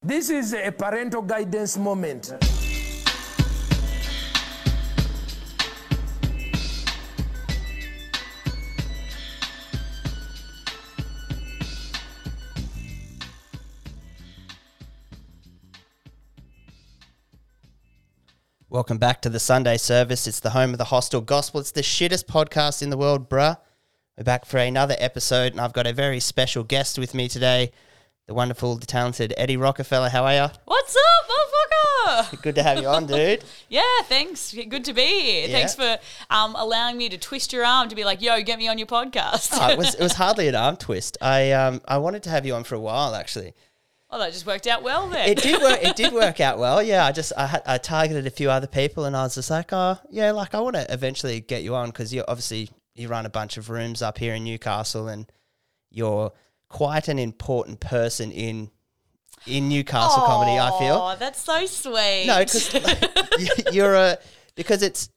This is a parental guidance moment. Welcome back to the Sunday service. It's the home of the hostel gospel. It's the shittest podcast in the world, bruh. We're back for another episode, and I've got a very special guest with me today, the wonderful, the talented Eddy Rockefeller. How are you? What's up, motherfucker? Good to have you on, dude. yeah, thanks. Good to be here. Yeah. Thanks for um, allowing me to twist your arm to be like, yo, get me on your podcast. Oh, it was it was hardly an arm twist. I um I wanted to have you on for a while actually. well, that just worked out well then. It did work. It did work out well. Yeah, I just I had I targeted a few other people, and I was just like, oh yeah, like I want to eventually get you on because you obviously you run a bunch of rooms up here in Newcastle, and you're quite an important person in in Newcastle comedy. I feel Oh, that's so sweet. no, because you're a because it's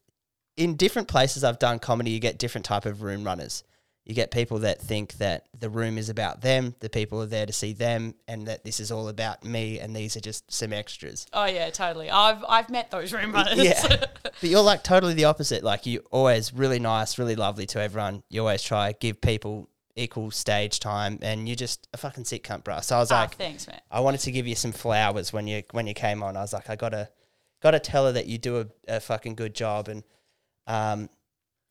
in different places I've done comedy. You get different type of room runners. You get people that think that the room is about them, the people are there to see them, and that this is all about me, and these are just some extras. oh yeah, totally. I've I've met those room runners. Yeah, but you're like totally the opposite. Like you're always really nice, really lovely to everyone. You always try give people equal stage time, and you're just a fucking sick cunt, bro. So I was Ah, like, thanks, man. I wanted to give you some flowers when you when you came on. I was like, I gotta gotta tell her that you do a, a fucking good job, and um,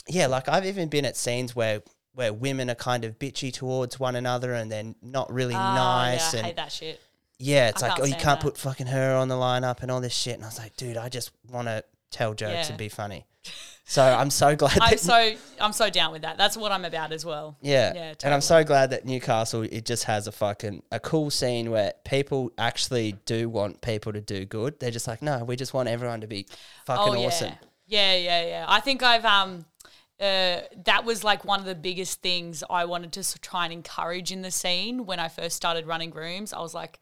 yeah, like I've even been at scenes where where women are kind of bitchy towards one another, and they're not really Oh, nice, yeah, I hate that shit. yeah, it's I like oh, you can't that. put fucking her on the lineup and all this shit, and I was like, dude, I just want to tell jokes Yeah. and be funny. So I'm so glad. I'm so I'm so down with that. That's what I'm about as well. yeah, Yeah, and I'm so glad that Newcastle it just has a fucking a cool scene where people actually do want people to do good. They're just like, no, we just want everyone to be fucking oh awesome. yeah, yeah, yeah, yeah. I think I've um. Uh, that was like one of the biggest things I wanted to try and encourage in the scene when I first started running rooms. I was like,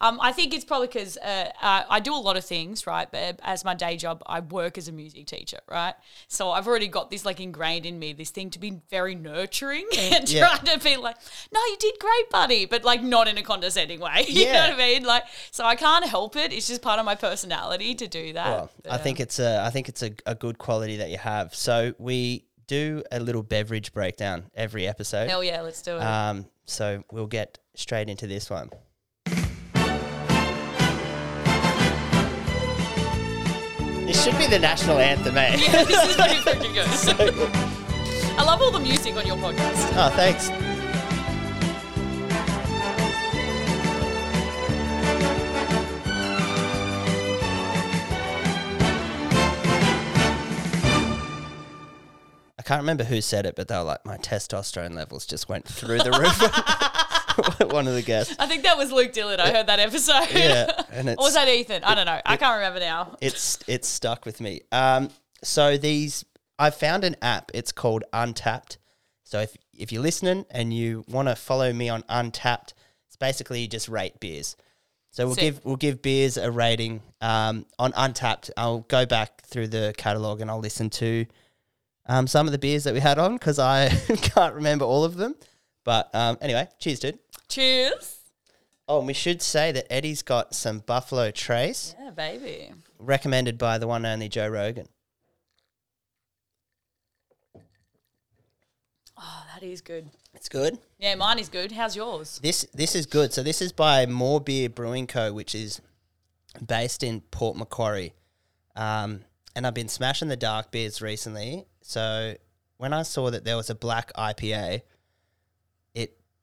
um, I think it's probably because uh, uh, I do a lot of things, right? But as my day job, I work as a music teacher, right? So I've already got this like ingrained in me, this thing to be very nurturing and Yeah. trying to be like, no, you did great, buddy, but like not in a condescending way. You know what I mean? Like, so I can't help it. It's just part of my personality to do that. Well, I But, think it's a I think it's a, a good quality that you have. So we do a little beverage breakdown every episode. Hell yeah, let's do it. Um, so we'll get straight into this one. This should be the national anthem, eh? yeah, this is pretty freaking good. I love all the music on your podcast. Oh, thanks. I can't remember who said it, but they were like, my testosterone levels just went through the roof. One of the guests. I think that was Luke Dillon. I heard that episode. Yeah, and or was that Ethan? I don't know. I can't remember now. it's it's stuck with me. Um, so these I found an app. It's called Untappd. So if if you're listening and you want to follow me on Untappd, it's basically you just rate beers. So we'll Sick. give we'll give beers a rating um, on Untappd. I'll go back through the catalog and I'll listen to um, some of the beers that we had on because I can't remember all of them. But um, anyway, cheers, dude. Cheers. Oh, and we should say that Eddy's got some Buffalo Trace Yeah, baby. recommended by the one and only Joe Rogan. Oh, that is good. It's good. Yeah, mine is good. How's yours? This this is good. So this is by More Beer Brewing Co., which is based in Port Macquarie. Um, and I've been smashing the dark beers recently. So when I saw that there was a black IPA,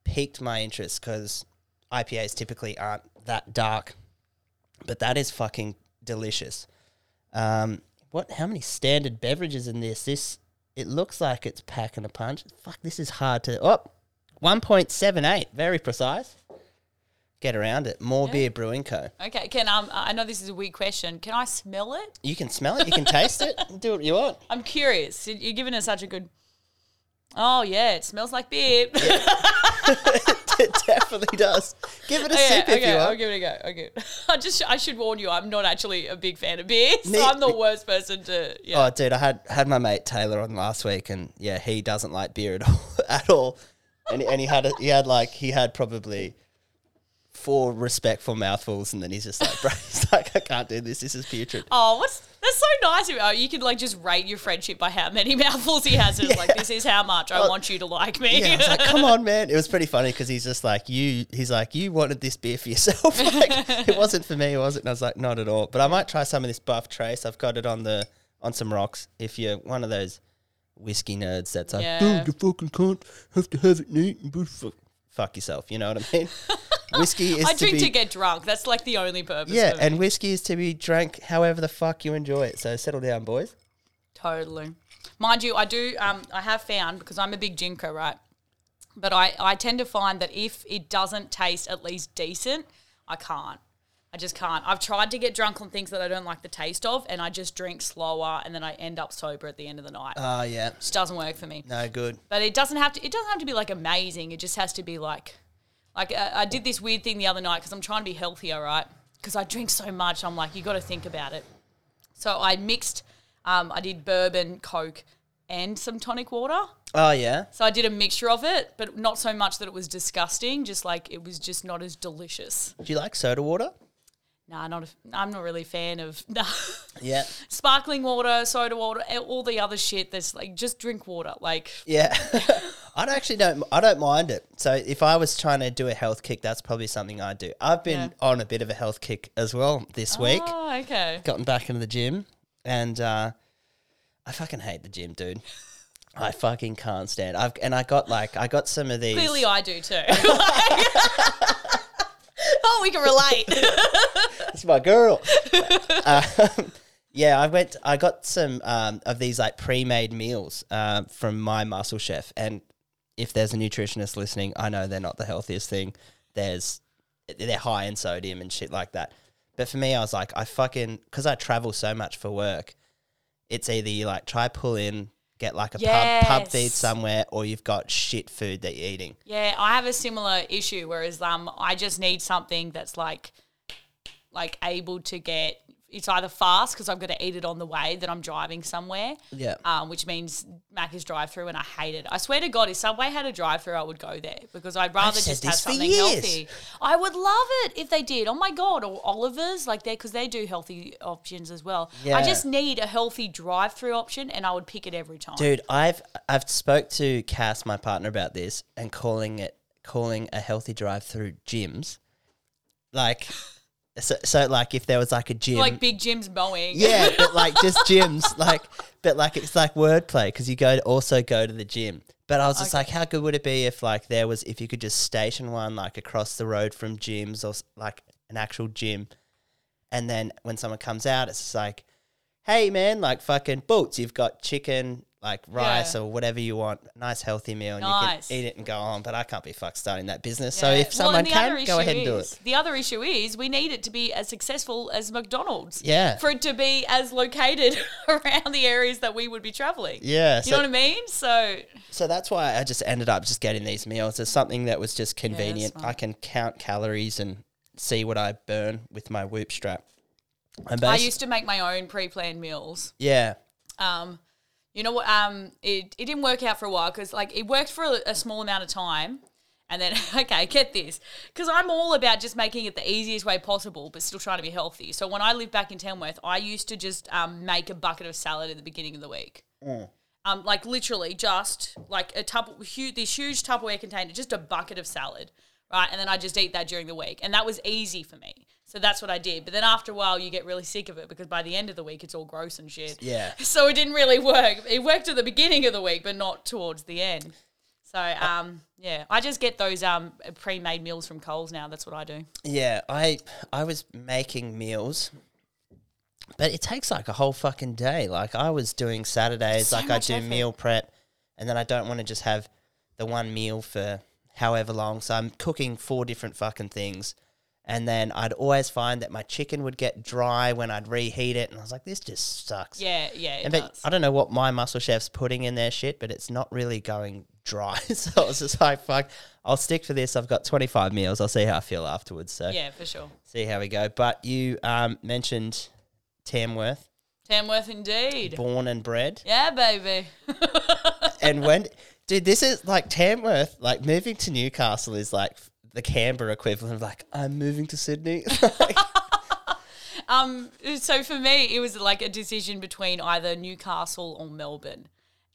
piqued my interest because IPAs typically aren't that dark, but that is fucking delicious. Um, what? How many standard beverages in this? This it looks like it's packing a punch. Fuck, this is hard to. Oh, 1.78, very precise. Get around it. More Beer Brewing Co. Okay, can um I know this is a weird question. Can I smell it? You can smell it, you can taste it, do what you want. I'm curious. You- You're giving it such a good. Oh yeah, it smells like beer. it definitely does. Give it a Okay, sip if okay, you I'll give it a go. Okay, I just I should warn you, I'm not actually a big fan of beer, so Me- I'm the worst person to. Yeah. Oh, dude, I had had my mate Taylor on last week, and yeah, he doesn't like beer at all. At all. And, and he had a, he had like he had probably four respectful mouthfuls, and then he's just like, bro, he's like, I can't do this. This is putrid. Oh, what's that's so nice of you. Oh, you can like just rate your friendship by how many mouthfuls he has. And it's like, this is how much I want you to like me. Yeah, was like, come on, man. It was pretty funny because he's just like, you, he's like, you wanted this beer for yourself. like, it wasn't for me, was it? And I was like, not at all. But I might try some of this buff trace. I've got it on the, on some rocks. If you're one of those whiskey nerds that's like, Yeah. dude, you fucking can't have to have it neat and but fuck, yourself. You know what I mean? whiskey is I to drink be, to get drunk. That's like the only purpose. yeah, and whiskey is to be drank however the fuck you enjoy it. So settle down, boys. Totally. Mind you, I do. Um, I have found because I'm a big drinker, right? But I, I tend to find that if it doesn't taste at least decent, I can't. I just can't. I've tried to get drunk on things that I don't like the taste of, and I just drink slower, and then I end up sober at the end of the night. Oh, yeah. Which doesn't work for me. No, good. But it doesn't have to. It doesn't have to be like amazing. It just has to be like, like uh, I did this weird thing the other night because I'm trying to be healthier, right? Because I drink so much, I'm like, you got to think about it. So I mixed. Um, I did bourbon, coke, and some tonic water. Oh, yeah. So I did a mixture of it, but not so much that it was disgusting. Just like it was just not as delicious. Do you like soda water? Nah, not. A, I'm not really a fan of nah. Yeah. sparkling water, soda water, all the other shit. That's like just drink water. Like Yeah, I don't actually don't. I don't mind it. So if I was trying to do a health kick, that's probably something I'd do. I've been Yeah. on a bit of a health kick as well this week. Oh, okay. Gotten back into the gym, and uh, I fucking hate the gym, dude. I fucking can't stand. I've and I got like I got some of these. Clearly, I do too. oh, we can relate. It's my girl. um, yeah, I went. I got some um, of these like pre-made meals um, from my muscle chef, and if there's a nutritionist listening, I know they're not the healthiest thing. There's they're high in sodium and shit like that. But for me, I was like, I fucking because I travel so much for work. It's either you like try pull in, get like a pub pub feed somewhere, or you've got shit food that you're eating. yeah, I have a similar issue. Whereas, um, I just need something that's like, like able to get. It's either fast because I've got to eat it on the way that I'm driving somewhere. Yeah. Um, which means Macca's drive through, and I hate it. I swear to God, if Subway had a drive through, I would go there because I'd rather just have something healthy. I would love it if they did. Oh my God, or Oliver's, like they because they do healthy options as well. Yeah. I just need a healthy drive through option, and I would pick it every time. Dude, I've I've spoke to Cass, my partner, about this and calling it calling a healthy drive through gyms. Like so, so like if there was like a gym like big Jim's Mowing. Yeah, but like just gyms, like but like it's like wordplay because you go to also go to the gym. But I was just like, how good would it be if like there was if you could just station one like across the road from gyms or like an actual gym, and then when someone comes out, it's just like, hey man, like fucking boots, you've got chicken, like rice Yeah. or whatever you want, nice healthy meal, and Nice. you can eat it and go on. But I can't be fucked starting that business. So Yeah. if Well, someone and the other can, go issue ahead and do is- it. The other issue is we need it to be as successful as McDonald's. Yeah. For it to be as located around the areas that we would be traveling. Yeah, You so- know what I mean? So So that's why I just ended up just getting these meals. as something that was just convenient. smart. I can count calories and see what I burn with my whoop strap. And I basi- used to make my own pre-planned meals. yeah, Um, you know what? Um, it, it didn't work out for a while because like it worked for a, a small amount of time, and then okay, get this, because I'm all about just making it the easiest way possible, but still trying to be healthy. So when I lived back in Tamworth, I used to just um, make a bucket of salad at the beginning of the week. Um, like literally just like a tup- huge, this huge Tupperware container, just a bucket of salad, right? And then I just eat that during the week, and that was easy for me. So that's what I did. But then after a while, you get really sick of it because by the end of the week, it's all gross and shit. Yeah. So it didn't really work. It worked at the beginning of the week, but not towards the end. So um, yeah, I just get those um pre-made meals from Coles now. That's what I do. yeah. I I was making meals, but it takes like a whole fucking day. Like I was doing Saturdays, So like I do effort. meal prep, and then I don't want to just have the one meal for however long. So I'm cooking four different fucking things. And then I'd always find that my chicken would get dry when I'd reheat it, and I was like, "This just sucks." Yeah, yeah, it And but does. I don't know what my muscle chef's putting in their shit, but it's not really going dry. so I was just like, fuck, I'll stick to this. I've got 25 meals. I'll see how I feel afterwards. So yeah, for sure. see how we go. But you um, mentioned Tamworth, Tamworth indeed. born and bred. Yeah, baby. and when, dude, this is like Tamworth, like moving to Newcastle is like the Canberra equivalent of like I'm moving to Sydney. Um, so for me, it was like a decision between either Newcastle or Melbourne.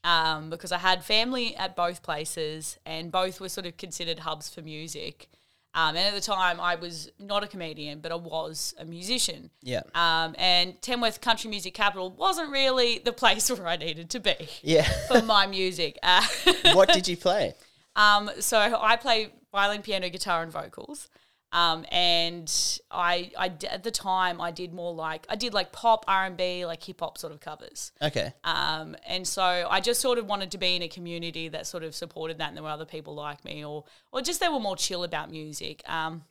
Um, because I had family at both places and both were sort of considered hubs for music. Um, and at the time, I was not a comedian, but I was a musician. yeah. Um, and Tamworth Country Music Capital wasn't really the place where I needed to be yeah. for my music. Uh, what did you play? um, so I play violin, piano, guitar, and vocals. Um, and I, I d- at the time I did more like I did like pop, R and B, like hip hop sort of covers. Okay. Um, and so I just sort of wanted to be in a community that sort of supported that, and there were other people like me, or or just they were more chill about music. Um,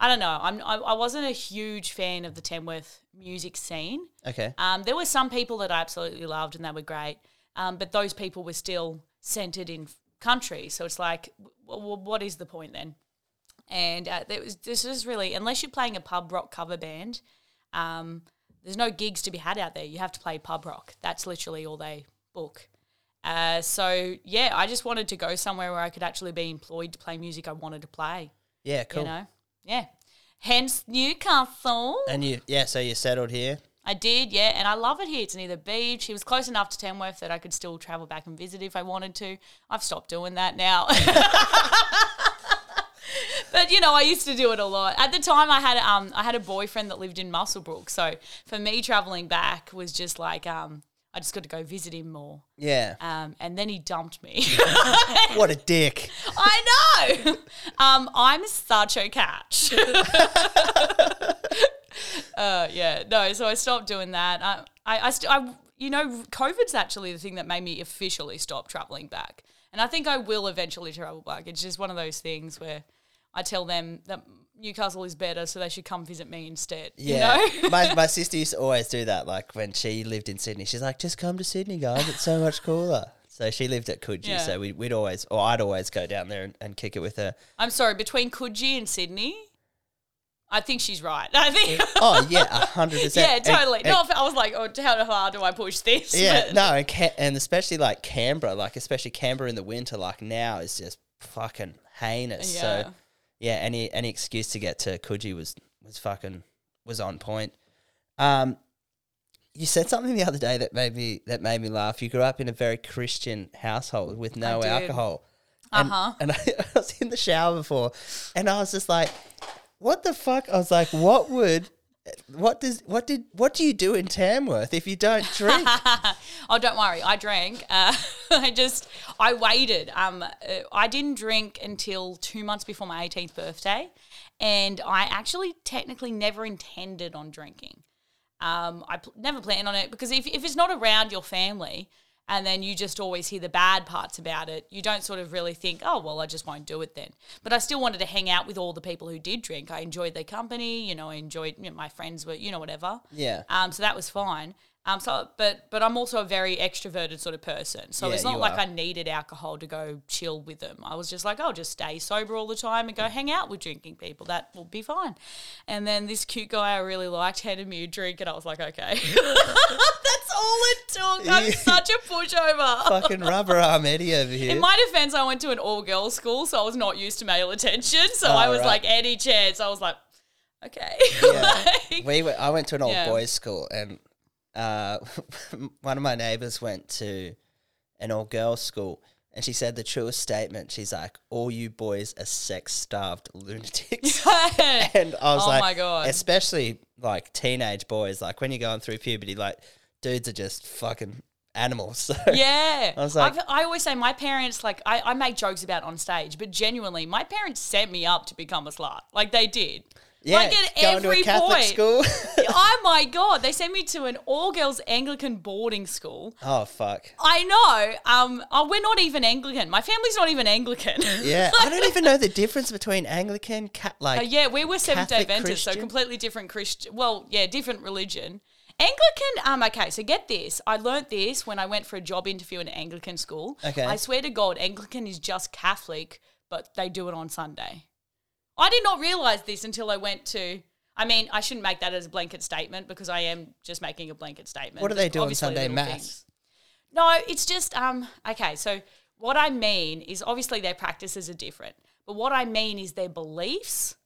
I don't know. I'm I, I wasn't a huge fan of the Tamworth music scene. Okay. Um, there were some people that I absolutely loved and they were great, um, but those people were still centered in country. So it's like, w- w- what is the point then? And uh, was, this is really, unless you're playing a pub rock cover band, um, there's no gigs to be had out there. You have to play pub rock. That's literally all they book. Uh, so yeah, I just wanted to go somewhere where I could actually be employed to play music I wanted to play. Yeah. Cool. You know, yeah. Hence Newcastle. And you, yeah. So you settled here. I did, yeah, and I love it here. It's near the beach. It was close enough to Tamworth that I could still travel back and visit if I wanted to. I've stopped doing that now. but you know, I used to do it a lot. At the time, I had um, I had a boyfriend that lived in Muswellbrook, so for me, traveling back was just like um, I just got to go visit him more. Yeah. Um, and then he dumped me. what a dick. I know. Um, I'm such a catch. uh, yeah, no. So I stopped doing that. I, I, I, st- I, you know, COVID's actually the thing that made me officially stop traveling back, and I think I will eventually travel back. It's just one of those things where I tell them that Newcastle is better, so they should come visit me instead. Yeah. You know? my, my sister used to always do that. Like when she lived in Sydney, she's like, just come to Sydney, guys. It's so much cooler. So she lived at Coogee. Yeah. So we, we'd always, or I'd always go down there and, and kick it with her. I'm sorry. Between Coogee and Sydney, I think she's right. I think. Oh, yeah, 100%. yeah, totally. and- no, I was like, oh, how hard do I push this? Yeah, But- no, and, Ca- and especially like Canberra, like especially Canberra in the winter, like now is just fucking heinous. Yeah. So yeah, any any excuse to get to Coogee was was fucking was on point. Um, you said something the other day that made me that made me laugh. You grew up in a very Christian household with no alcohol. Uh-huh. And I, I was in the shower before, and I was just like, "What the fuck?" I was like, "What would." What does what did what do you do in Tamworth if you don't drink? oh, don't worry. I drank. Uh, I just I waited. Um, uh, I didn't drink until two months before my 18th birthday, and I actually technically never intended on drinking. Um, I pl- never planned on it because if if it's not around your family. And then you just always hear the bad parts about it. You don't sort of really think, oh, well, I just won't do it then. But I still wanted to hang out with all the people who did drink. I enjoyed their company. You know, I enjoyed you know, my friends were, you know, whatever. Yeah. Um, so that was fine. Um, so but but I'm also a very extroverted sort of person. So Yeah, it's not like are. I needed alcohol to go chill with them. I was just like, I'll just stay sober all the time and go hang out with drinking people. That will be fine. And then this cute guy I really liked handed me a drink, and I was like, okay, all it took. I'm such a pushover. fucking rubber arm Eddy over here. In my defense, I went to an all girls school, so I was not used to male attention. So Oh, I was right. like, any chance, I was like, okay. Yeah. Like- we went, I went to an all Yeah. boys school, and uh, one of my neighbors went to an all girls school, and she said the truest statement. She's like, "All you boys are sex starved lunatics." and I was Oh like, my God. especially like teenage boys, like when you're going through puberty, like dudes are just fucking animals. So Yeah. I was like- I've, I always say my parents, like, I, I make jokes about on stage, but genuinely, my parents set me up to become a slut. Like, they did. yeah, like, at going every to a Catholic point. school. oh my God. They sent me to an all girls Anglican boarding school. oh fuck. I know. Um, oh, we're not even Anglican. My family's not even Anglican. Yeah, I don't even know the difference between Anglican, cat like Uh, yeah, we were Seventh Day Adventists, so completely different Christian. Well, yeah, different religion. Anglican. Um. Okay, so get this. I learnt this when I went for a job interview in an Anglican school. Okay. I swear to God, Anglican is just Catholic, but they do it on Sunday. I did not realize this until I went to. I mean, I shouldn't make that as a blanket statement because I am just making a blanket statement. What do they do on Sunday mass? things. No, it's just um okay, so what I mean is obviously their practices are different. But what I mean is their beliefs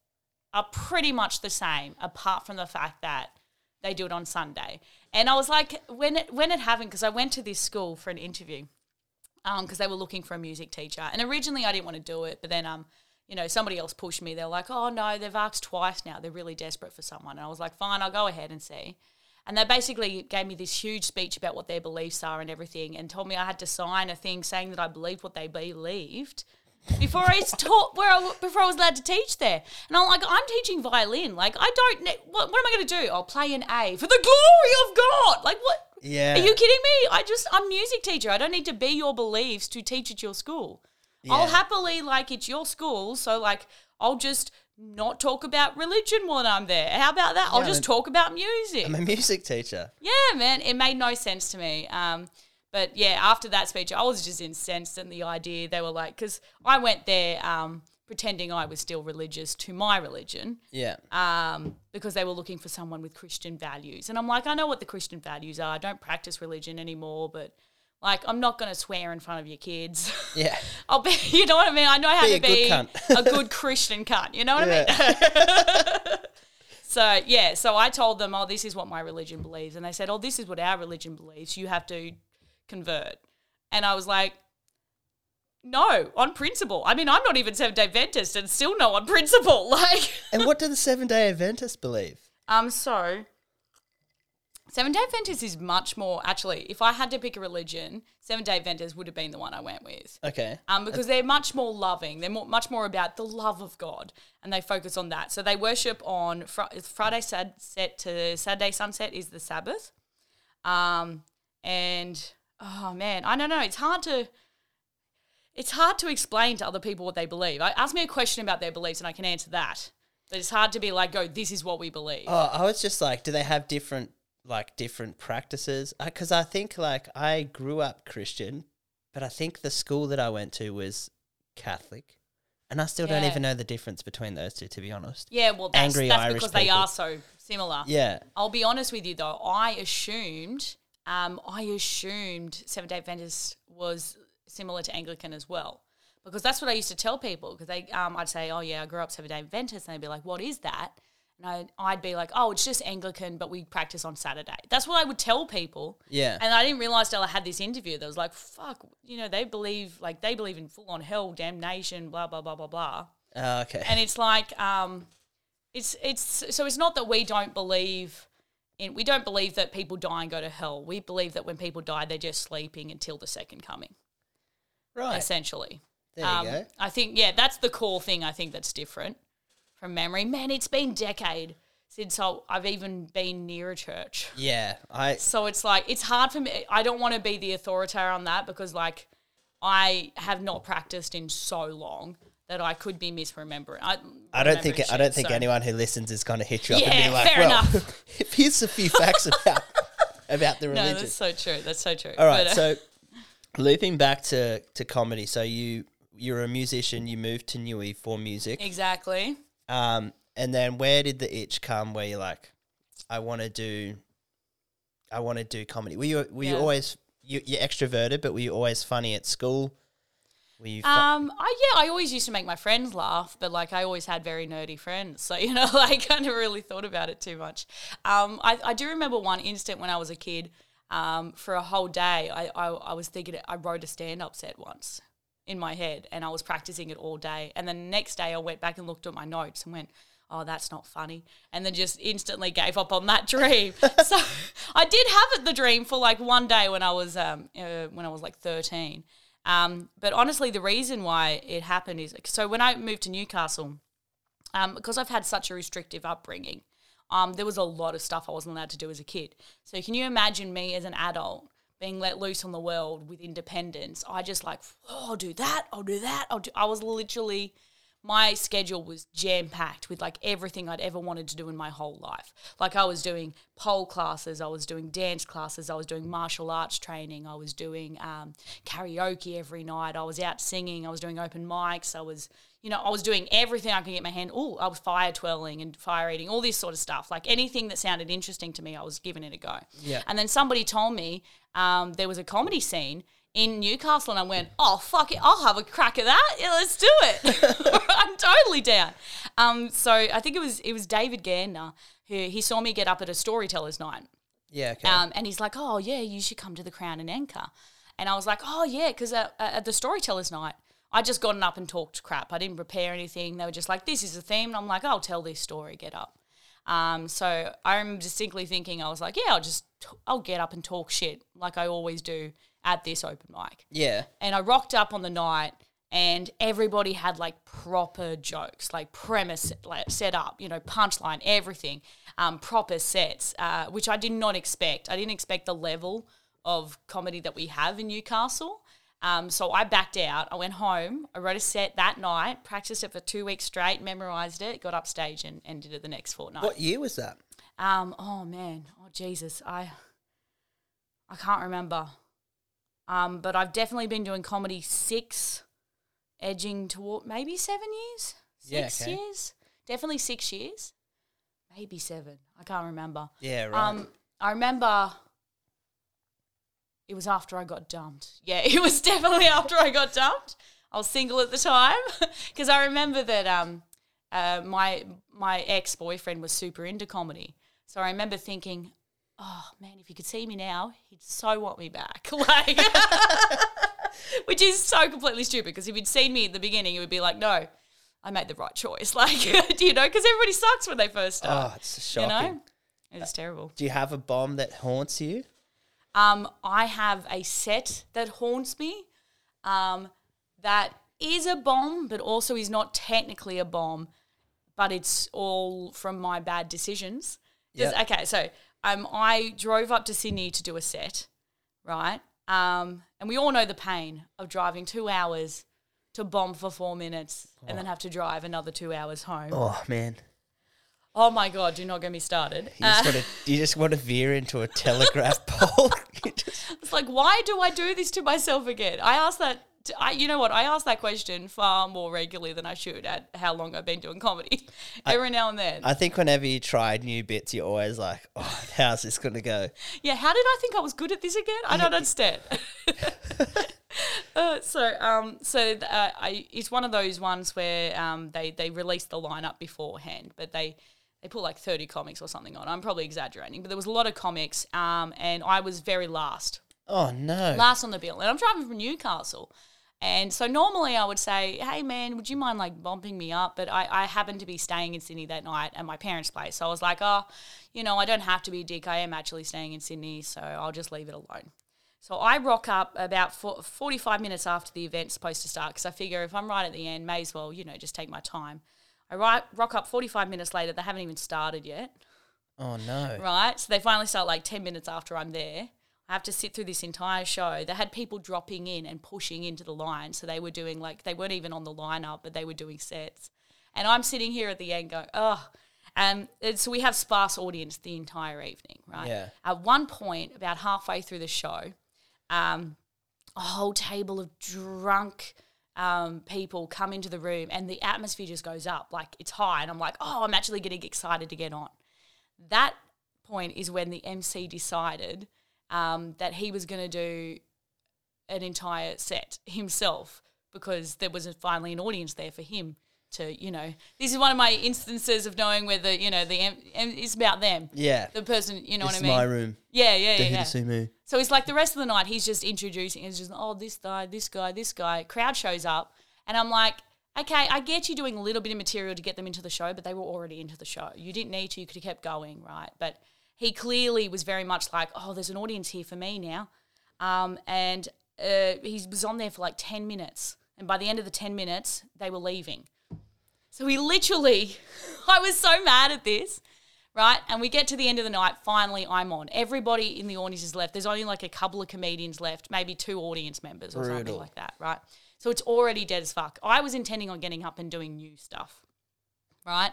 are pretty much the same, apart from the fact that they do it on Sunday. And I was like, when it when it happened, because I went to this school for an interview, because they were looking for a music teacher, and originally I didn't want to do it, but then um, you know, somebody else pushed me. They're like, oh no, they've asked twice now. They're really desperate for someone, and I was like, fine, I'll go ahead and see. And they basically gave me this huge speech about what their beliefs are and everything, and told me I had to sign a thing saying that I believed what they believed before I taught where I, before I was allowed to teach there. And I'm like, I'm teaching violin. Like, I don't. Ne- what, what am I going to do? I'll play an A for the glory of God. Like, what? Yeah. Are you kidding me? I just I'm music teacher. I don't need to be your beliefs to teach at your school. I'll happily like it's your school, so like I'll just not talk about religion when I'm there. How about that? I'll Yeah, just I mean- talk about music. I'm a music teacher. Yeah, man, it made no sense to me. Um, but yeah, after that speech, I was just incensed at the idea. They were like, because I went there um, pretending I was still religious to my religion, Yeah. um, because they were looking for someone with Christian values. And I'm like, I know what the Christian values are. I don't practice religion anymore, but like, I'm not going to swear in front of your kids. Yeah. I'll be, you know what I mean? I know how Be to good be cunt. a good Christian cunt. You know what I mean? So yeah, so I told them, oh, this is what my religion believes, and they said, oh, this is what our religion believes. You have to convert, and I was like, no, on principle. I mean, I'm not even Seventh Day Adventist, and still no on principle. Like, and what do the Seven Day Adventists believe? um, so Seventh Day Adventist is much more. Actually, if I had to pick a religion, Seventh Day Adventist would have been the one I went with. Okay. um, because they're much more loving. They're more, much more about the love of God, and they focus on that. So they worship on fr- Friday sunset to Saturday sunset is the Sabbath, um, and oh man, I don't know. It's hard to it's hard to explain to other people what they believe. I, ask me a question about their beliefs, and I can answer that. But it's hard to be like, go, this is what we believe. Oh, I was just like, do they have different like different practices? Uh, because I think like I grew up Christian, but I think the school that I went to was Catholic, and I still don't even know the difference between those two, to be honest. yeah, well, that's, angry that's Irish because they are so similar. Yeah. I'll be honest with you though. I assumed, um, I assumed Seventh Day Adventist was similar to Anglican as well, because that's what I used to tell people. Because they, um, I'd say, "Oh yeah, I grew up Seventh Day Adventist," and they'd be like, "What is that?" And I'd, I'd be like, "Oh, it's just Anglican, but we practice on Saturday." That's what I would tell people. Yeah. And I didn't realize till I had this interview that was like, "Fuck," you know, they believe like they believe in full on hell, damnation, blah blah blah blah blah Oh, okay. and it's like um it's it's so it's not that we don't believe in we don't believe that people die and go to hell we believe that when people die they're just sleeping until the second coming right. essentially There um, you go. i think yeah that's the core thing i think that's different from memory man it's been decade since I- i've even been near a church Yeah. I. so it's like it's hard for me. I don't want to be the authority on that because like I have not practiced in so long that I could be misremembering. I, I don't think remembering I don't shit, think so- anyone who listens is going to hit you up and be like, fair "Well, enough. here's a few facts about about the No, religion." that's so true. That's so true. All right, But, uh, so looping back to to comedy. So you you're a musician. You moved to Newey for music. exactly. Um, and then where did the itch come? Where you're like, I want to do, I want to do comedy. Were you were you always you you're extroverted, but were you always funny at school? Um, I yeah, I always used to make my friends laugh, but like I always had very nerdy friends, so you know, like I never really thought about it too much. Um, I, I do remember one instant when I was a kid. Um, for a whole day, I, I I was thinking I wrote a stand up set once in my head, and I was practicing it all day. And the next day, I went back and looked at my notes and went. Oh, that's not funny. And then just instantly gave up on that dream. so I did have it the dream for like one day when I was um uh, when I was like 13. Um, but honestly, the reason why it happened is so when I moved to Newcastle, um, because I've had such a restrictive upbringing, um, there was a lot of stuff I wasn't allowed to do as a kid. So can you imagine me as an adult being let loose on the world with independence? I just like, oh, I'll do that, I'll do that. I'll do. I was literally my schedule was jam packed with like everything I'd ever wanted to do in my whole life. Like I was doing pole classes, I was doing dance classes, I was doing martial arts training, I was doing um, karaoke every night, I was out singing, I was doing open mics, I was, you know, I was doing everything I could get my hand. Oh, I was fire twirling and fire eating, all this sort of stuff. Like anything that sounded interesting to me, I was giving it a go. Yeah. And then somebody told me um, there was a comedy scene in Newcastle, and I went, "Oh fuck it, I'll have a crack at that. Yeah, let's do it. I'm totally down." Um, so I think it was it was David Gardner who he saw me get up at a storytellers night, Yeah. Okay. um, and he's like, "Oh yeah, you should come to the Crown and Anchor." And I was like, "Oh yeah," because at, at the storytellers night, I just gotten up and talked crap. I didn't prepare anything. They were just like, "This is the theme," and I'm like, "I'll tell this story. Get up." Um, so I'm distinctly thinking, I was like, "Yeah, I'll just I'll get up and talk shit like I always do at this open mic." yeah. And I rocked up on the night and everybody had like proper jokes, like premise like, set up, you know, punchline, everything, um, proper sets, uh, which I did not expect. I didn't expect the level of comedy that we have in Newcastle. Um, so I backed out. I went home. I wrote a set that night, practiced it for two weeks straight, memorized it, got upstage and, and did it the next fortnight. What year was that? Um, oh man, oh Jesus, I I can't remember. Um, but I've definitely been doing comedy six, edging toward maybe seven years. Yeah, Six okay. years, definitely six years, maybe seven. I can't remember. Yeah. Right. Um, I remember it was after I got dumped. Yeah, it was definitely after I got dumped. I was single at the time because I remember that um, uh, my my ex boyfriend was super into comedy. So I remember thinking, oh man, if you could see me now, he'd so want me back. Like, which is so completely stupid because if he'd seen me at the beginning, it would be like, no, I made the right choice. Like, do you know? Because everybody sucks when they first start. oh, it's you shocking. know, it's terrible. Do you have a bomb that haunts you? Um, I have a set that haunts me. Um, that is a bomb, but also is not technically a bomb, but it's all from my bad decisions. Yep. Okay, so um, I drove up to Sydney to do a set, right? Um, and we all know the pain of driving two hours to bomb for four minutes and then have to drive another two hours home. Oh, man. Oh my god, do not get me started. You just want to you just want to veer into a telegraph pole. Just- It's like, why do I do this to myself again? I ask that. I, you know what? I ask that question far more regularly than I should at how long I've been doing comedy. Every now and then. I think whenever you try new bits, you're always like, "Oh, how's this going to go?" yeah. How did I think I was good at this again? I don't understand. uh, so, um, so uh, I, it's one of those ones where um, they they release the lineup beforehand, but they. They put like 30 comics or something on. I'm probably exaggerating, but there was a lot of comics, um, and I was very last. Oh no. last on the bill. And I'm driving from Newcastle. And so normally I would say, hey man, would you mind like bumping me up? But I, I happened to be staying in Sydney that night at my parents' place. So I was like, oh, you know, I don't have to be a dick. I am actually staying in Sydney, so I'll just leave it alone. So I rock up about 45 minutes after the event's supposed to start because I figure if I'm right at the end, may as well, you know, just take my time. I rock up 45 minutes later. They haven't even started yet oh no. right? So they finally start like 10 minutes after I'm there. Have to sit through this entire show. They had people dropping in and pushing into the line. So they were doing like, they weren't even on the lineup, but they were doing sets. And I'm sitting here at the end going, oh. Um, and so we have sparse audience the entire evening, right? Yeah. At one point, about halfway through the show, um, a whole table of drunk um, people come into the room and the atmosphere just goes up. Like it's high. And I'm like, oh, I'm actually getting excited to get on. That point is when the MC decided um, that he was going to do an entire set himself because there was finally an audience there for him to, you know, this is one of my instances of knowing whether, you know, the it's about them. Yeah. The person, you know this what I mean? my room. Yeah, yeah, They're yeah. yeah. see me. So it's like the rest of the night, he's just introducing, it's just, oh, this guy, this guy, this guy. Crowd shows up, and I'm like, okay, I get you doing a little bit of material to get them into the show, but they were already into the show. You didn't need to, you could have kept going, right? But he clearly was very much like, oh, there's an audience here for me now. Um, and uh, he was on there for like 10 minutes. And by the end of the 10 minutes, they were leaving. So he literally, I was so mad at this, right? And we get to the end of the night. Finally, I'm on. Everybody in the audience is left. There's only like a couple of comedians left, maybe two audience members or something like that, right? So it's already dead as fuck. I was intending on getting up and doing new stuff, right?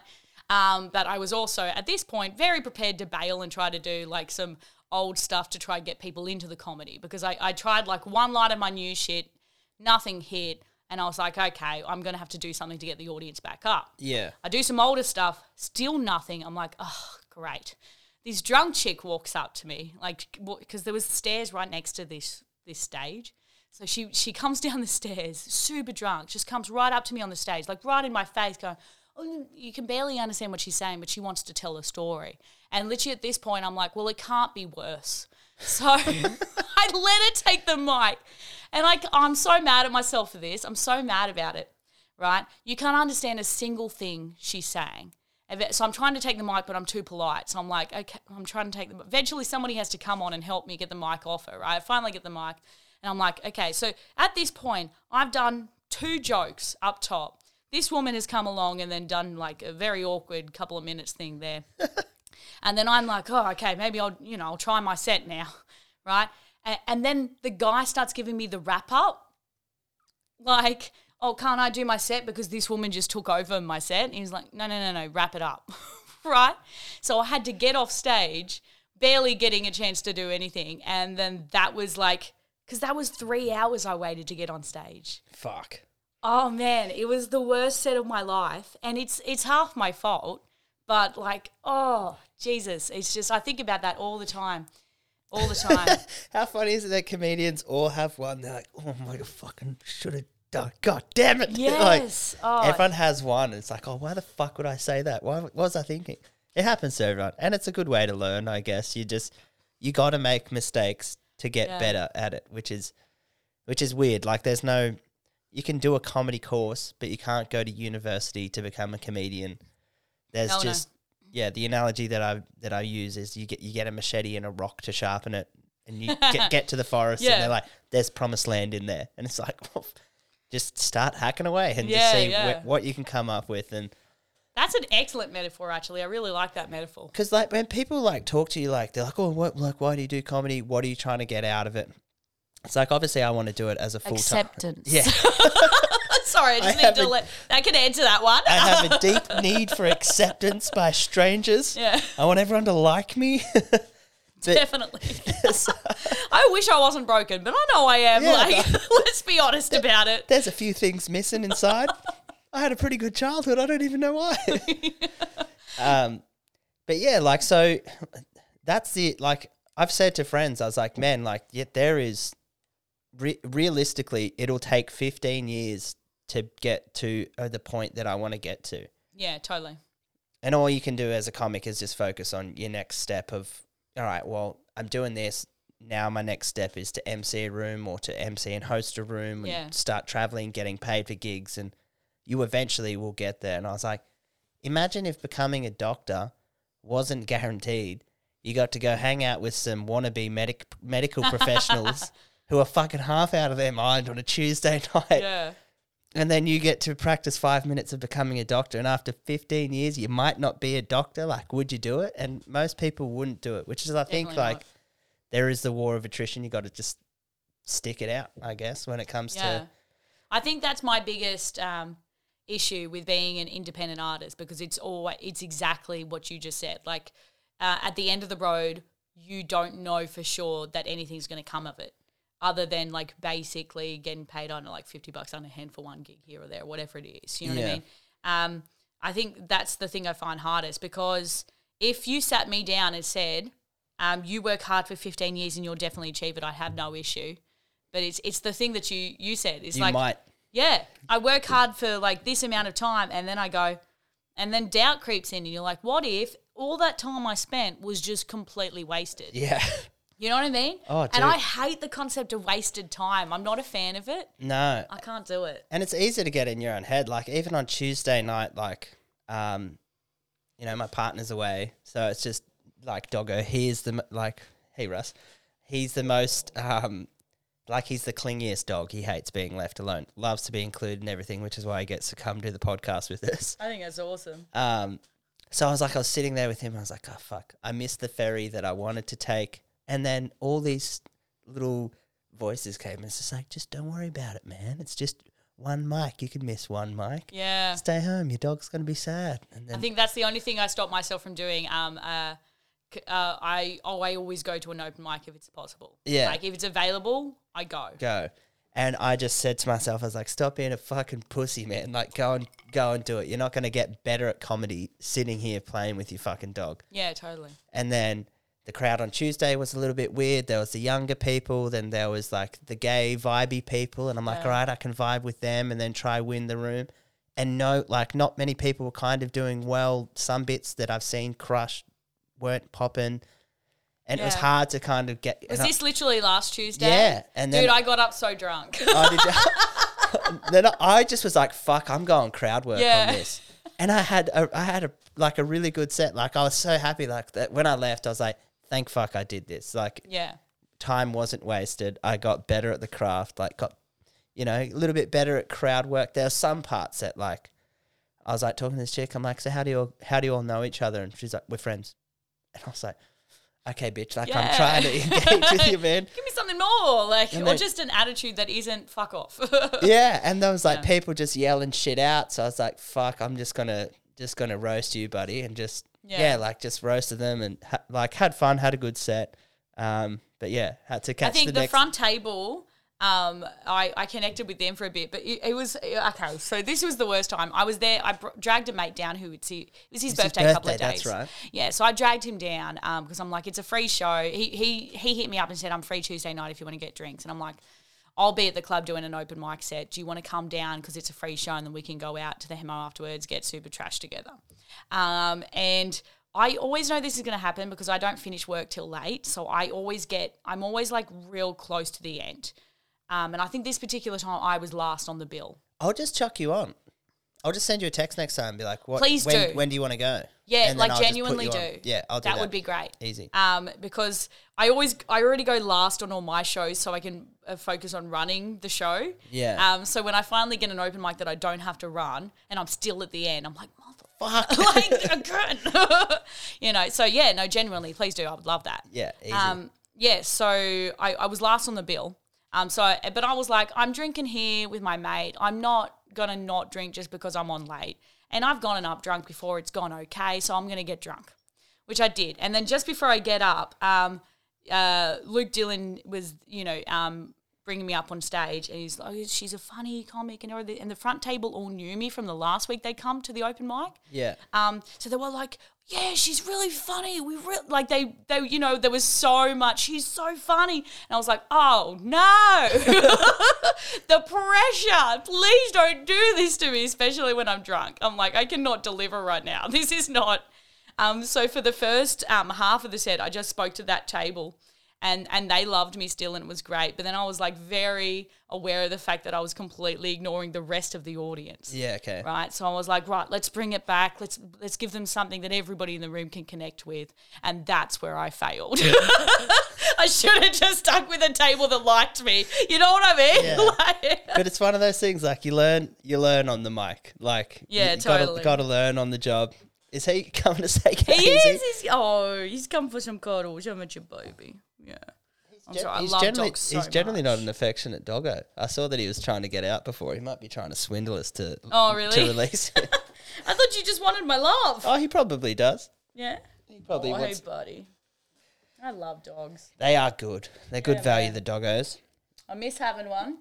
Um, but I was also at this point very prepared to bail and try to do like some old stuff to try and get people into the comedy because I, I tried like one line of my new shit, nothing hit. And I was like, okay, I'm going to have to do something to get the audience back up. Yeah. I do some older stuff, still nothing. I'm like, oh, great. This drunk chick walks up to me, like, because there was stairs right next to this this stage. So she she comes down the stairs, super drunk, just comes right up to me on the stage, like right in my face, going, "Oh, you can barely understand what she's saying, but she wants to tell a story." And literally at this point, I'm like, "Well, it can't be worse." So I let her take the mic, and like I'm so mad at myself for this. I'm so mad about it. Right? You can't understand a single thing she's saying. So I'm trying to take the mic, but I'm too polite. So I'm like, okay, I'm trying to take the. Eventually, somebody has to come on and help me get the mic off her. Right? I finally get the mic, and I'm like, okay. So at this point, I've done two jokes up top. This woman has come along and then done like a very awkward couple of minutes thing there. And then I'm like, oh, okay, maybe I'll, you know, I'll try my set now, right? And, and then the guy starts giving me the wrap up, like, oh, can't I do my set because this woman just took over my set? And he's like, no, no, no, no, wrap it up, right? So I had to get off stage, barely getting a chance to do anything, and then that was like, because that was three hours I waited to get on stage. Fuck. Oh man, it was the worst set of my life, and it's it's half my fault. But like, oh Jesus, it's just I think about that all the time, all the time. How funny is it that comedians all have one? They're like, oh my fucking should have done. God damn it! Yes. like, Oh. everyone has one. It's like, oh, why the fuck would I say that? Why what was I thinking? It happens to everyone, and it's a good way to learn, I guess. You just you got to make mistakes to get Yeah. better at it, which is which is weird. Like, there's no you can do a comedy course, but you can't go to university to become a comedian. There's No, no. just yeah, the analogy that I that I use is you get you get a machete and a rock to sharpen it, and you get get to the forest, Yeah. and they're like, "There's promised land in there," and it's like, well, just start hacking away and Yeah, just see yeah. wh- what you can come up with, and That's an excellent metaphor, actually. I really like that metaphor. because like when people like talk to you, like they're like, "Oh, what? Like, why do you do comedy? What are you trying to get out of it?" It's like obviously I want to do it as a full time. Acceptance. Yeah, Sorry, I I just need to a- let. I can answer that one. I have a deep need for acceptance by strangers. yeah, I want everyone to like me. definitely. I wish I wasn't broken, but I know I am. Yeah, like, let's be honest about it. There's a few things missing inside. I had a pretty good childhood. I don't even know why. um, but yeah, like so, that's the like I've said to friends. I was like, man, like yet there is re- realistically, it'll take 15 years to get to uh, the point that I want to get to. Yeah, totally. And all you can do as a comic is just focus on your next step of, all right, well, I'm doing this. Now my next step is to MC a room or to MC and host a room and Yeah. start traveling, getting paid for gigs, and you eventually will get there. And I was like, imagine if becoming a doctor wasn't guaranteed. You got to go hang out with some wannabe medic medical professionals who are fucking half out of their mind on a Tuesday night Yeah. and then you get to practice five minutes of becoming a doctor and after 15 years you might not be a doctor like would you do it and most people wouldn't do it which is i think Definitely like not. there is the war of attrition you got to just stick it out i guess when it comes Yeah. to I think that's my biggest um, issue with being an independent artist because it's all it's exactly what you just said. Like uh, at the end of the road, you don't know for sure that anything's going to come of it, other than like basically getting paid on like fifty bucks on a hand for one gig here or there, whatever it is. You know what I mean? Um, I think that's the thing I find hardest because if you sat me down and said, um, "You work hard for fifteen years and you'll definitely achieve it," I'd have no issue. But it's it's the thing that you you said. It's you like might yeah, I work hard for like this amount of time, and then I go, and then doubt creeps in, and you're like, what if all that time I spent was just completely wasted? yeah You know what I mean? Oh, and. I hate the concept of wasted time. I'm not a fan of it. no I can't do it. and it's easy to get in your own head like even on tuesday night like um you know my partner's away so it's just like doggo he's the like hey russ he's the most um like he's the clingiest dog he hates being left alone loves to be included in everything which is why he gets to come do the podcast with us I think that's awesome. um so i was like i was sitting there with him i was like oh fuck i missed the ferry that i wanted to take and then all these little voices came and it's just like just don't worry about it man it's just one mic you can miss one mic Yeah. stay home your dog's going to be sad and I think that's the only thing I stop myself from doing. Um, uh, uh, I oh, I always go to an open mic if it's possible. Yeah. Like if it's available, I go. go and i just said to myself i was like stop being a fucking pussy man like go and go and do it you're not going to get better at comedy sitting here playing with your fucking dog Yeah, totally. and then the crowd on Tuesday was a little bit weird. There was the younger people, then there was like the gay vibey people, and I'm like, Yeah. all right, I can vibe with them, and then try win the room. And no, like not many people were kind of doing well. Some bits that I've seen crush weren't popping, and it was hard to kind of get. Was and I- this literally last Tuesday? Yeah, and then- dude, I got up so drunk. Then I just was like, "Fuck, I'm going crowd work Yeah. on this." And I had a, I had a like a really good set. Like I was so happy. Like that when I left, I was like, "Thank fuck I did this." Like yeah, time wasn't wasted. I got better at the craft. Like got, you know, a little bit better at crowd work. There were some parts that like, I was like talking to this chick. I'm like, "So how do you all, how do you all know each other?" And she's like, "We're friends." And I was like, "Okay, bitch. Like I'm Yeah. trying to engage with you, man." give me something more, like, And or then- just an attitude that isn't fuck off. yeah, and there was like Yeah. people just yelling shit out. So I was like, "Fuck, I'm just gonna just gonna roast you, buddy," and just yeah, Yeah. like just roasted them and ha- like had fun, had a good set. Um, but yeah, had to catch I think the, the, next. front table. Um, I, I connected with them for a bit, but it, it was okay. So this was the worst time. I was there. I br- dragged a mate down who it's, it was his It's his birthday, a couple of days. that's right. Yeah, so I dragged him down because I'm like, it's a free show. He he he hit me up and said, I'm free Tuesday night if you want to get drinks, and I'm like. I'll be at the club doing an open mic set. Do you want to come down because it's a free show and then we can go out to the Hemo afterwards, get super trash together? Um, and I always know this is going to happen because I don't finish work till late. So I always get, I'm always like real close to the end. Um, and I think this particular time I was last on the bill. I'll just chuck you on. I'll just send you a text next time and be like, "What? Please when, do. When do you want to go?" Yeah, And like I'll just put genuinely do. on. Yeah, I'll do that. that. would be great. Easy. Um, because I always, I already go last on all my shows, so I can uh, focus on running the show. Yeah. Um, so when I finally get an open mic that I don't have to run, and I'm still at the end, I'm like, Fuck. like again. you know. So yeah, no, genuinely, please do. I would love that. Yeah, easy. Um, yeah. So I, I was last on the bill. Um, so I, but I was like, I'm drinking here with my mate. I'm not gonna not drink just because I'm on late. And I've gone and up drunk before. It's gone okay. So I'm gonna get drunk, which I did. And then just before I get up, um, uh, Luke Dillon was, you know, um, bringing me up on stage, and he's like, "She's a funny comic," and everything. And the front table all knew me from the last week they come to the open mic. yeah. Um, so they were like, "Yeah, she's really funny." We re-, like they they you know there was so much. She's so funny, and I was like, "Oh no, the pressure! Please don't do this to me, especially when I'm drunk." I'm like, I cannot deliver right now. This is not. Um, so for the first um, half of the set, I just spoke to that table. And, and they loved me still and it was great. But then I was like very aware of the fact that I was completely ignoring the rest of the audience Yeah. Okay. right so i was like right let's bring it back let's let's give them something that everybody in the room can connect with and that's where i failed i should have just stuck with a table that liked me you know what i mean Yeah. Like- But it's one of those things like you learn you learn on the mic. Like Yeah, you gotta, totally. gotta learn on the job. Is he coming to say he is he's, oh he's come for some cuddles i'm at your baby yeah I'm Gen- sorry, I he's love generally, dogs so he's generally not an affectionate doggo. I saw that he was trying to get out before. He might be trying to swindle us to Oh, really? to release him. i thought you just wanted my love oh, he probably does. yeah He probably oh, hey wants. buddy i love dogs They are good. They're good Yeah, value. man. The doggos. I miss having one,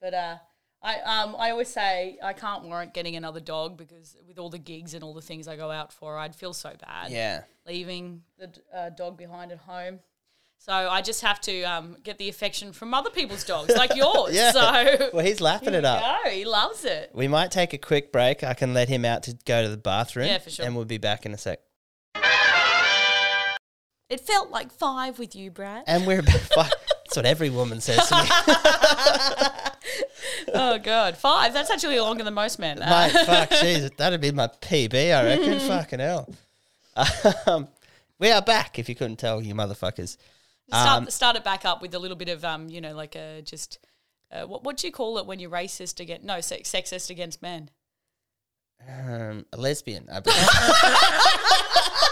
but uh, I um I always say I can't warrant getting another dog because with all the gigs and all the things I go out for, I'd feel so bad Yeah. leaving the d- uh, dog behind at home. So I just have to um, get the affection from other people's dogs, like yours. Yeah. So Well, he's lapping it up. go, he loves it. We might take a quick break. I can let him out to go to the bathroom. Yeah, for sure. And we'll be back in a sec. It felt like five with you, Brad. And we're about fuck. That's what every woman says to me. oh god, five. That's actually longer than most men. Mate, fuck, jeez, that'd be my PB, I reckon. Fucking hell. Um, we are back, if you couldn't tell, you motherfuckers. Start, Um, start it back up with a little bit of um, you know, like a just uh, what what do you call it when you're racist against no sex, sexist against men? Um, a lesbian, I.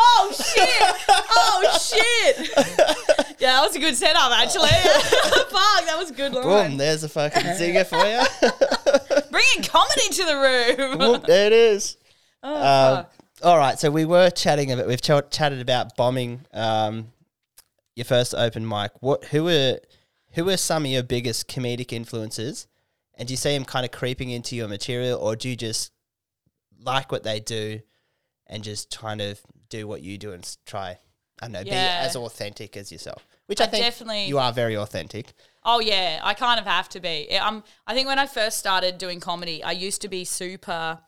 Oh shit! oh shit! yeah, that was a good setup actually. Fuck, that was good Boom, line. there's a fucking zinger for you. Bringing comedy to the room. Boom, there it is. oh, Um, fuck. All right, so we were chatting about we've ch- chatted about bombing um, your first open mic. What who were who were some of your biggest comedic influences, and do you see them kind of creeping into your material, or do you just like what they do, and just kind of do what you do and try. I don't know, Yeah. be as authentic as yourself. Which I, I think definitely- you are very authentic. Oh yeah, I kind of have to be. I- Um, I think when I first started doing comedy, I used to be super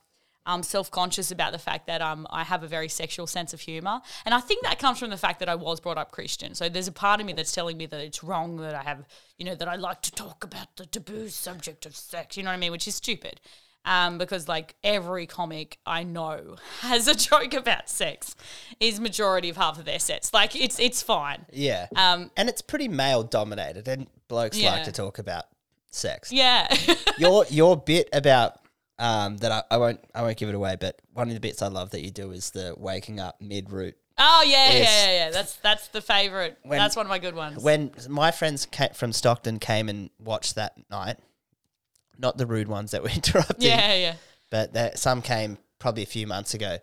um, self-conscious about the fact that um, I have a very sexual sense of humor, and I think that comes from the fact that I was brought up Christian. So there's a part of me that's telling me that it's wrong that I have, you know, that I like to talk about the taboo subject of sex. You know what I mean? Which is stupid. Um, because like every comic I know has a joke about sex, is majority of half of their sets. Like it's it's fine. Yeah. Um, and it's pretty male dominated and blokes Yeah. like to talk about sex. yeah. your your bit about um that I, I won't I won't give it away, but one of the bits I love that you do is the waking up mid root. Oh yeah, Yes. yeah, yeah, yeah. That's that's the favorite. When- that's one of my good ones. When my friends ca from Stockton came and watched that night, not the rude ones that were interrupting, yeah, yeah. but that some came probably a few months ago.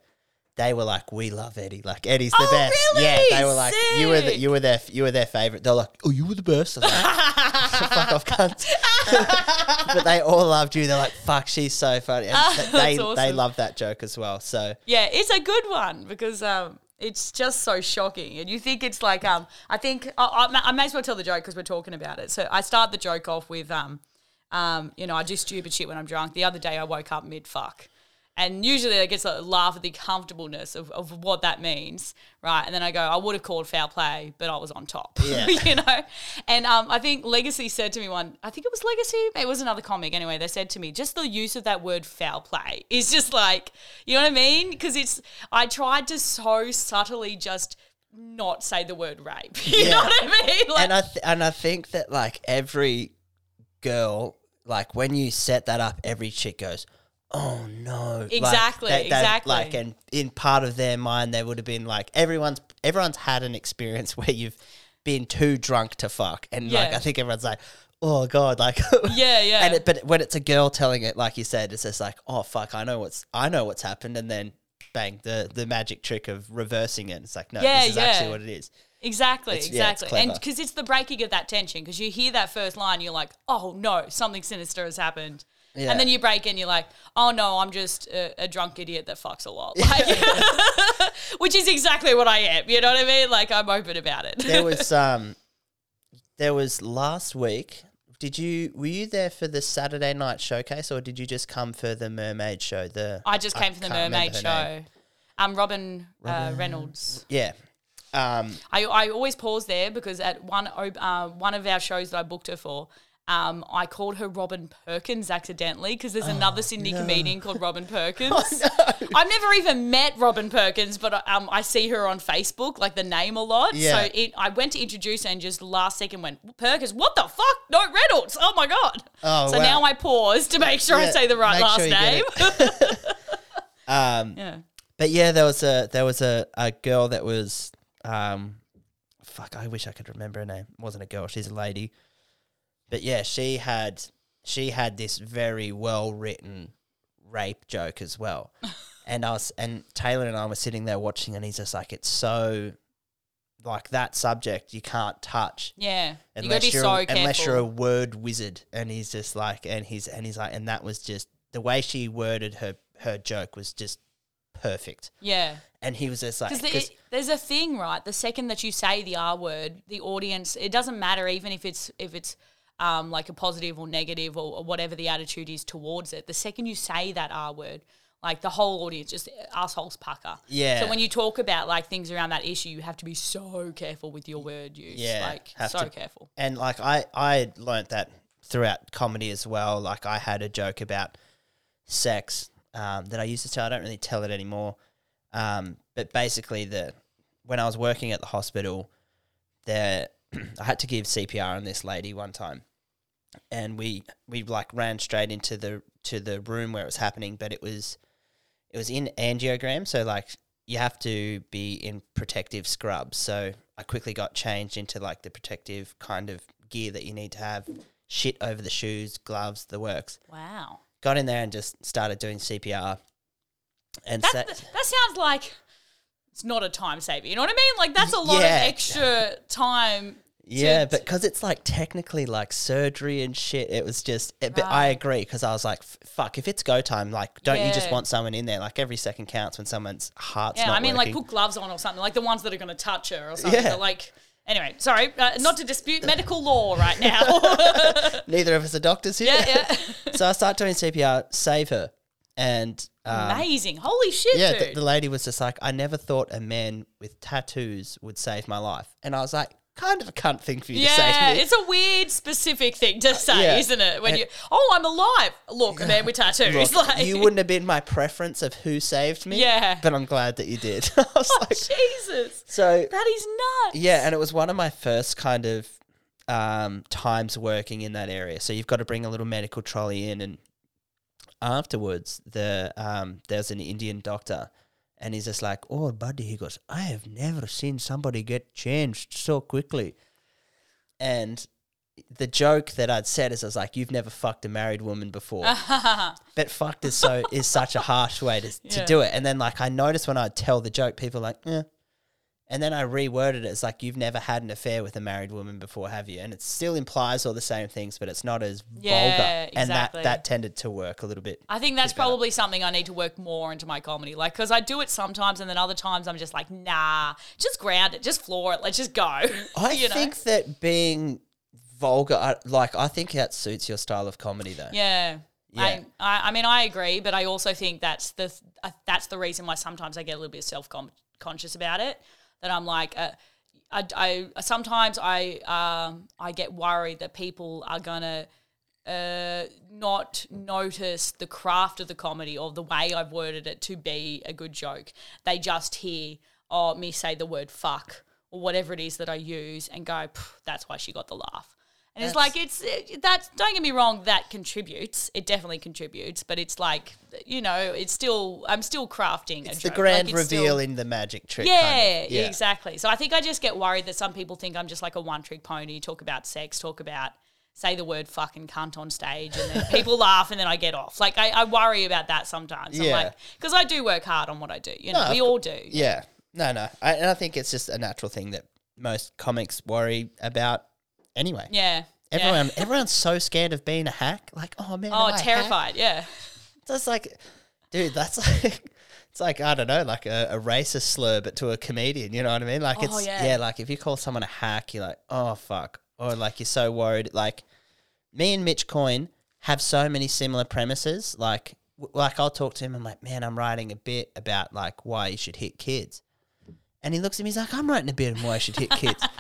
They were like, "We love Eddy. Like Eddy's the Oh, best." really? Yeah, they were like, "You were the, you were their you were their favorite." They're like, "Oh, you were the best." I was like, Fuck off, cunt. but they all loved you. They're like, "Fuck, she's so funny." And that's they they love that joke as well. So Yeah, it's a good one because um, it's just so shocking, and you think it's like um, I think I, I, I may as well tell the joke because we're talking about it. So I start the joke off with um, um, you know, I do stupid shit when I'm drunk. The other day I woke up mid fuck. And usually it gets a laugh at the comfortableness of, of what that means, right? And then I go, I would have called foul play, but I was on top, Yeah. you know? And um, I think Legacy said to me one, I think it was Legacy, it was another comic anyway, they said to me, just the use of that word foul play is just like, you know what I mean? Because it's, I tried to so subtly just not say the word rape. You Yeah. know what I mean? Like, and I th- and I think that like every girl, like when you set that up, every chick goes, "Oh no!" Like, Exactly, they- exactly. Like, and in part of their mind, they would have been like, everyone's everyone's had an experience where you've been too drunk to fuck, and like I think everyone's like. Oh God! Like Yeah, yeah. And it, but when it's a girl telling it, like you said, it's just like, oh fuck, I know what's I know what's happened, and then bang, the the magic trick of reversing it. It's like, no, Yeah, this is actually yeah. what it is. Exactly, It's- yeah, exactly. and because it's the breaking of that tension, because you hear that first line, you're like, oh no, something sinister has happened. Yeah. And then you break in, you're like, oh no, I'm just a, a drunk idiot that fucks a lot. Like, which is exactly what I am. You know what I mean? Like, I'm open about it. there was um there was last week did you were you there for the saturday night showcase or did you just come for the mermaid show the I just came for the can't remember Mermaid her show. name. Um, Robin, Uh, Reynolds. yeah um I, I always pause there because at one op- uh, one of our shows that I booked her for, um, I called her Robin Perkins accidentally because there's another Sydney comedian called Robin Perkins. I've never even met Robin Perkins, but um, I see her on Facebook, like the name a lot. Yeah. So it, I went to introduce her and just last second went, Perkins, what the fuck? No, Reynolds. Oh my God. Oh, so wow. now I pause to make sure I say the right last sure name. um yeah. but yeah there was a there was a, a girl that was um fuck i wish i could remember her name it wasn't a girl she's a lady but yeah she had she had this very well written rape joke as well and i was and taylor and i were sitting there watching and he's just like it's so like that subject you can't touch Yeah. You unless be you're so unless you're a word wizard and he's just like and he's and he's like and that was just the way she worded her her joke was just perfect yeah. and he was just like Because 'cause- there's a thing, right? The second that you say the R word, the audience, it doesn't matter even if it's if it's um, like a positive or negative or, or whatever the attitude is towards it. The second you say that R word, like the whole audience just assholes pucker. Yeah. So when you talk about like things around that issue, you have to be so careful with your word use. Yeah, Like so to- careful. and like I I learnt that throughout comedy as well. Like I had a joke about sex um, that I used to tell. I don't really tell it anymore. Um, but basically, the when I was working at the hospital, there I had to give CPR on this lady one time, and we we like ran straight into the to the room where it was happening. But it was it was in angiogram, so like you have to be in protective scrubs. So I quickly got changed into like the protective kind of gear that you need to have. Shit over the shoes, gloves, the works. Wow. Got in there and just started doing CPR. And That, sa- that sounds like it's not a time saver. You know what I mean? Like that's a lot Yeah. of extra time Yeah, but because it's like technically like surgery and shit, it was just. It, But I Right. agree because I was like, f- "Fuck! If it's go time, like, don't you just Yeah. want someone in there? Like every second counts when someone's heart's Yeah, not I mean, working. like put gloves on or something, like the ones that are going to touch her or something. Yeah. But like, anyway, sorry, uh, not to dispute medical law right now. Neither of us are doctors here. yeah, yeah. so I start doing CPR, save her, and um, Amazing. Holy shit, yeah, dude. the, the lady was just like, "I never thought a man with tattoos would save my life," and I was like, "Kind of a cunt thing for you to say yeah, it's a weird, specific thing to say, yeah. isn't it? When And- you, oh, I'm alive. Look, a man with tattoos. Look, like, you wouldn't have been my preference of who saved me. Yeah. but I'm glad that you did. I was Oh, like, Jesus. so That is nuts. Yeah, and it was one of my first kind of um, times working in that area. So you've got to bring a little medical trolley in, and afterwards, the um, there's an Indian doctor, and he's just like, "Oh, buddy," he goes, "I have never seen somebody get changed so quickly," and. The joke that I'd said is I was like, "You've never fucked a married woman before," but fucked is so is such a harsh way to, to do it. And then like I noticed when I tell the joke, people are like, "Yeah," And then I reworded it. as like you've never had an affair with a married woman before, have you? And it still implies all the same things, but it's not as Yeah, vulgar. And that that tended to work a little bit. I think that's probably something I need to work more into my comedy. Like, because I do it sometimes, and then other times I'm just like, nah, just ground it, just floor it, let's just go. I you know? think that being vulgar, I- like I think that suits your style of comedy, though. Yeah. Yeah. I, I, I mean, I agree, but I also think that's the uh, that's the reason why sometimes I get a little bit self conscious about it. That I'm like, uh, I, I sometimes I um I get worried that people are gonna uh, not notice the craft of the comedy or the way I've worded it to be a good joke. They just hear oh me say the word fuck or whatever it is that I use and go, that's why she got the laugh. And it's like it's it, that's don't get me wrong, that contributes. It definitely contributes, but it's like you know, it's still I'm still crafting. It's a the grand Like, it's reveal still- in the magic trick. yeah, kind of. exactly. So I think I just get worried that some people think I'm just like a one trick pony, talk about sex, talk about say the word fucking cunt on stage and then people laugh and then I get off. Like I, I worry about that sometimes. I'm like because I do work hard on what I do. You know, No, we all do. Yeah. No, no. I, and I think it's just a natural thing that most comics worry about anyway. Yeah. Everyone, everyone's so scared of being a hack. Like, oh man, Oh, am I a hack? terrified. Yeah. That's like, dude, that's like, it's like I don't know, like a, a racist slur, but to a comedian. You know what I mean? Like, Oh, it's yeah. yeah. like if you call someone a hack, you're like, oh fuck, or like you're so worried. Like, me and Mitch Coyne have so many similar premises. Like, w- like I'll talk to him. I'm like, man, I'm writing a bit about like why you should hit kids, and he looks at me. He's like, I'm writing a bit on why I should hit kids.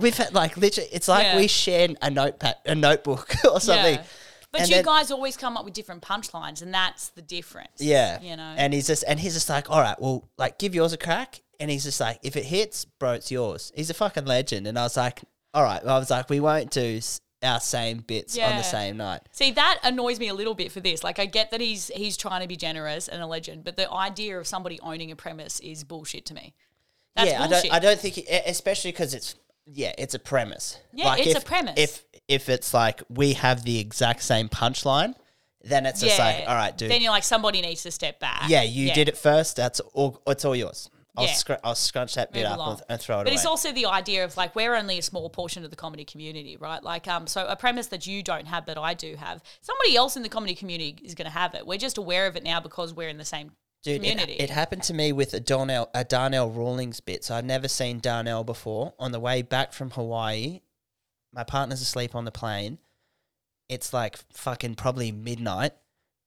We've had like literally, it's like Yeah. we shared a notepad, a notebook or something. Yeah. But And you then- guys always come up with different punchlines, and that's the difference. Yeah. You know. And he's just and he's just like, all right, well, like give yours a crack. And he's just like, if it hits, bro, it's yours. He's a fucking legend. And I was like, all right. I was like, we won't do s- our same bits on Yeah. the same night. See, that annoys me a little bit for this. Like, I get that he's he's trying to be generous and a legend, but the idea of somebody owning a premise is bullshit to me. That's yeah, bullshit. I don't. I don't think, it, especially because it's yeah, it's a premise. Yeah, it's a premise. If if it's like we have the exact same punchline, then it's just like, all right, dude. Then you're like, somebody needs to step back. yeah, you did it first. That's all. It's all yours. I'll Yeah. scr- I'll scrunch that bit Move up along. and, and throw it But away. But it's also the idea of like we're only a small portion of the comedy community, right? Like, um, so a premise that you don't have, but I do have, somebody else in the comedy community is going to have it. We're just aware of it now because we're in the same Dude, it, it happened to me with a Donnell, a Donnell Rawlings bit. So I'd never seen Donnell before. On the way back from Hawaii, my partner's asleep on the plane. It's like fucking probably midnight,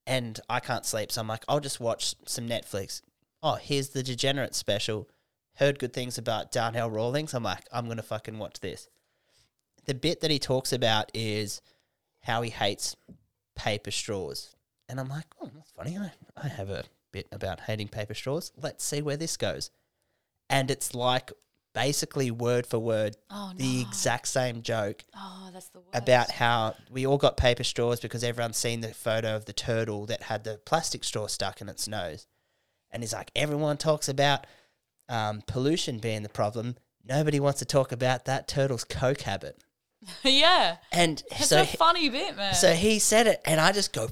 and I can't sleep. So I'm like, I'll just watch some Netflix. Oh, here's the Degenerate special. Heard good things about Donnell Rawlings. I'm like, I'm gonna fucking watch this. The bit that he talks about is how he hates paper straws. And I'm like, oh, that's funny. I, I have a bit about hating paper straws. Let's see where this goes. And it's like basically word for word Oh, the exact same joke oh, that's the worst. about how we all got paper straws because everyone's seen the photo of the turtle that had the plastic straw stuck in its nose. And he's like, everyone talks about um, pollution being the problem. Nobody wants to talk about that turtle's coke habit. yeah. And It's so a funny bit, man. so he said it, and I just go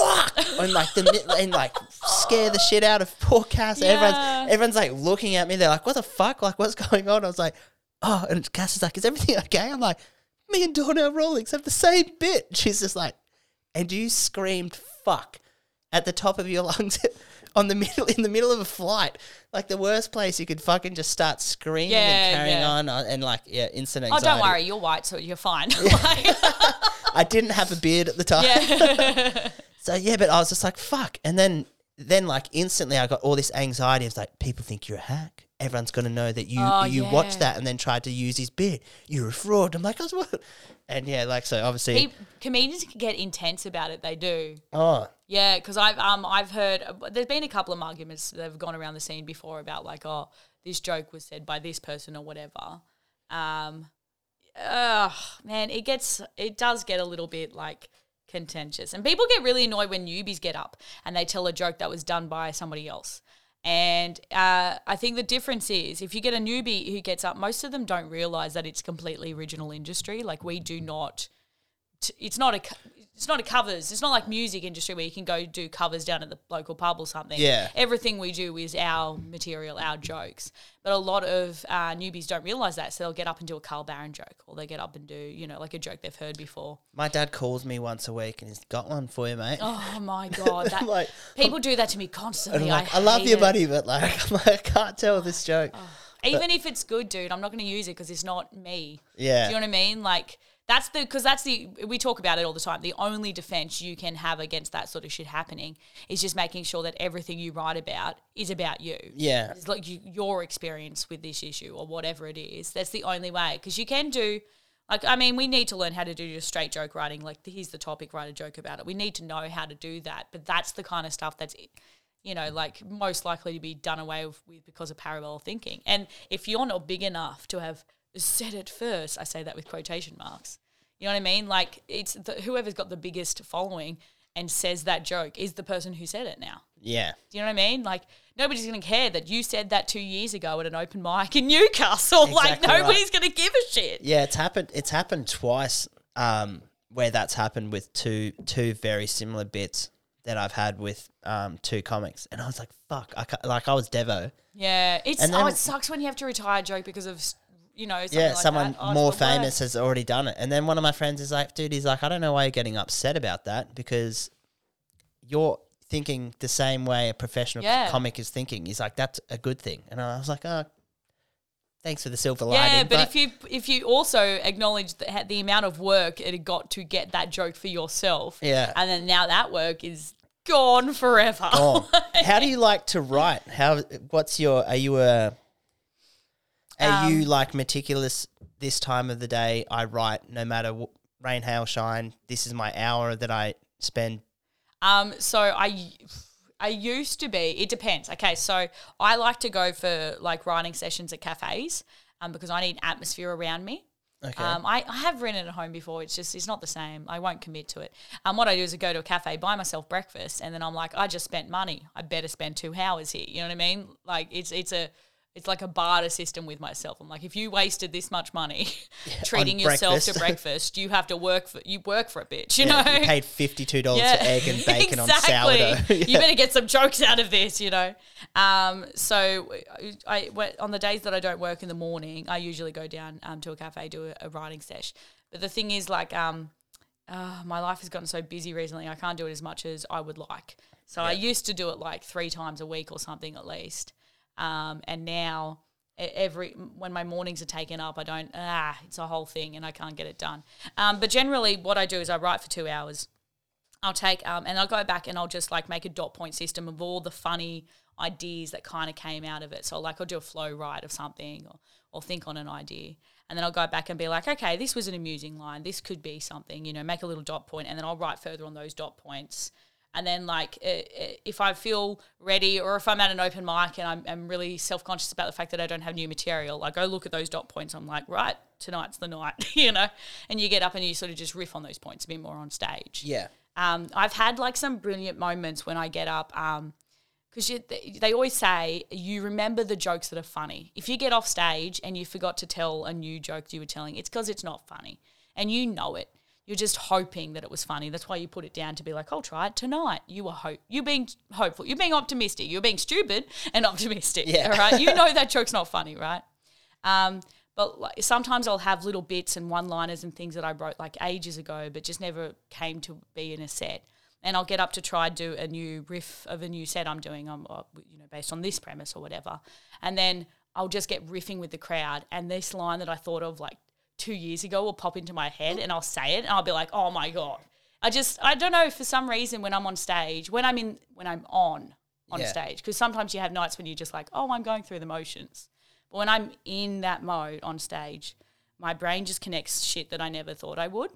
fuck, and like the and like scare the shit out of poor Cass. Yeah. Everyone's everyone's like looking at me. They're like, "What the fuck? Like, what's going on?" I was like, oh, and Cass is like, is everything okay? I'm like, me and Donnell Rawlings have the same bit. She's just like, and you screamed fuck at the top of your lungs on the middle in the middle of a flight, like the worst place you could fucking just start screaming Yeah, and carrying yeah. on uh, and like yeah, instant anxiety. Oh, don't worry, you're white, so you're fine. Like, I didn't have a beard at the time. So yeah, but I was just like, fuck. And then then like instantly I got all this anxiety. It's like people think you're a hack. Everyone's gonna know that you Oh, you yeah. watched that and then tried to use his bit. You're a fraud. I'm like, I was what? And yeah, like so obviously Pe- comedians can get intense about it. They do. Oh. Yeah, because I've um I've heard there's been a couple of arguments that have gone around the scene before about like oh this joke was said by this person or whatever. Um, ugh, man, it gets it does get a little bit like contentious, and people get really annoyed when newbies get up and they tell a joke that was done by somebody else. And uh, I think the difference is if you get a newbie who gets up, most of them don't realize that it's completely original industry. Like we do not it's not a it's not a covers. It's not like music industry where you can go do covers down at the local pub or something. Yeah. everything we do is our material, our jokes. But a lot of uh, newbies don't realize that, so they'll get up and do a Carl Barron joke, or they get up and do you know like a joke they've heard before. My dad calls me once a week and he's got one for you, mate. Oh my god, that, like- people do that to me constantly. Like, I, I, love you, it. buddy, but like, I'm like, I can't tell this joke. Even if it's good, dude, I'm not going to use it because it's not me. Yeah. Do you know what I mean? Like that's the because that's the we talk about it all the time. The only defense you can have against that sort of shit happening is just making sure that everything you write about is about you. Yeah. It's like you, your experience with this issue or whatever it is. That's the only way because you can do. Like, I mean, we need to learn how to do just straight joke writing. Like, here's the topic, write a joke about it. We need to know how to do that. But that's the kind of stuff that's, you know, like most likely to be done away with, with because of parallel thinking. And if you're not big enough to have said it first, I say that with quotation marks. You know what I mean? Like, it's the, whoever's got the biggest following and says that joke is the person who said it now. Yeah. Do you know what I mean? Like nobody's going to care that you said that two years ago at an open mic in Newcastle. like Exactly right. nobody's going to give a shit. Yeah, it's happened. It's happened twice. Um, where that's happened with two two very similar bits that I've had with um two comics, and I was like, "Fuck!" I like I was Devo. Yeah, it's oh, it sucks when you have to retire a joke because of you know yeah, like someone that. More famous has already done it, and then one of my friends is like, "Dude, he's like, I don't know why you're getting upset about that because you're thinking the same way a professional Yeah. comic is thinking." He's like, "That's a good thing," and I was like, "Oh." Thanks for the silver lining. Yeah, lining. but, if you if you also acknowledge the, the amount of work it got to get that joke for yourself, Yeah. and then now that work is gone forever. Oh, how do you like to write? How? What's your? Are you a? Are Um, you like meticulous? This time of the day, I write no matter wh- rain, hail, shine. This is my hour that I spend. Um, so I I used to be. It depends. Okay, so I like to go for like writing sessions at cafes, um, because I need atmosphere around me. Okay. Um, I, I have written at home before. It's just it's not the same. I won't commit to it. Um, what I do is I go to a cafe, buy myself breakfast, and then I'm like, I just spent money. I better spend two hours here. You know what I mean? Like it's it's a it's like a barter system with myself. I'm like, if you wasted this much money treating yourself to breakfast. breakfast, you have to work for you work for a bitch. You Yeah, know, you paid fifty two dollars for egg and bacon on sourdough. You better get some jokes out of this, you know. Um, so I, I on the days that I don't work in the morning, I usually go down um, to a cafe do a, a writing sesh. But the thing is, like, um, uh, my life has gotten so busy recently, I can't do it as much as I would like. So I used to do it like three times a week or something at least. Um, and now every when my mornings are taken up, I don't. Ah, it's a whole thing, and I can't get it done. Um, but generally, what I do is I write for two hours. I'll take um, and I'll go back and I'll just like make a dot point system of all the funny ideas that kind of came out of it. So like I'll do a flow write of something or, or think on an idea. And then I'll go back and be like, okay, this was an amusing line. This could be something, you know, make a little dot point and then I'll write further on those dot points. And then like if I feel ready or if I'm at an open mic and I'm, I'm really self-conscious about the fact that I don't have new material, I go look at those dot points. I'm like, right, tonight's the night, you know, and you get up and you sort of just riff on those points a bit more on stage. Yeah. Um, I've had like some brilliant moments when I get up. Um, because they, they always say you remember the jokes that are funny. If you get off stage and you forgot to tell a new joke you were telling, it's because it's not funny, and you know it. You're just hoping that it was funny. That's why you put it down to be like, I'll try it tonight. You were hope. You're being hopeful. You're being optimistic. You're being stupid and optimistic. Yeah. All right. You know that joke's not funny, right? Um, But like, sometimes I'll have little bits and one-liners and things that I wrote like ages ago, but just never came to be in a set. And I'll get up to try do a new riff of a new set I'm doing, on, uh, you know, based on this premise or whatever. And then I'll just get riffing with the crowd, and this line that I thought of like two years ago will pop into my head, and I'll say it, and I'll be like, "Oh my god!" I just I don't know for some reason when I'm on stage, when I'm in, when I'm on on Yeah. stage, because sometimes you have nights when you're just like, "Oh, I'm going through the motions," but when I'm in that mode on stage, my brain just connects shit that I never thought I would.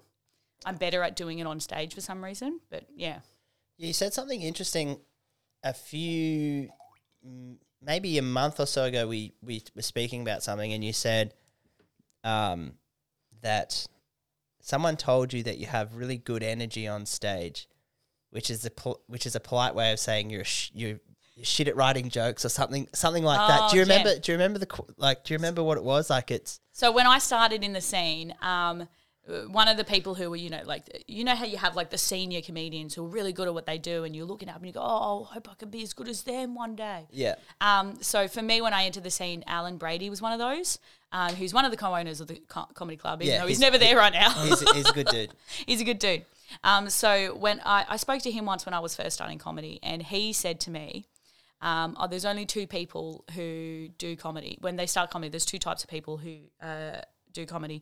I'm better at doing it on stage for some reason, but yeah. You said something interesting a few, maybe a month or so ago. We we were speaking about something, and you said um, that someone told you that you have really good energy on stage, which is a pol- which is a polite way of saying you're sh- you're shit at writing jokes or something something like that. Do you Oh, yeah. remember? Do you remember the like? Do you remember what it was? Like it's So when I started in the scene, um, one of the people who were, you know, like, you know how you have like the senior comedians who are really good at what they do, and you're looking up and you go, oh, I hope I can be as good as them one day. yeah Um, so for me, when I entered the scene, Alan Brady was one of those, um, who's one of the co-owners of the co- comedy club, even Yeah, though he's, he's- never there right now. he's, he's a good dude. he's a good dude. Um, so when I, I spoke to him once when I was first starting comedy, and he said to me, um, "Oh, there's only two people who do comedy. When they start comedy, there's two types of people who uh, do comedy.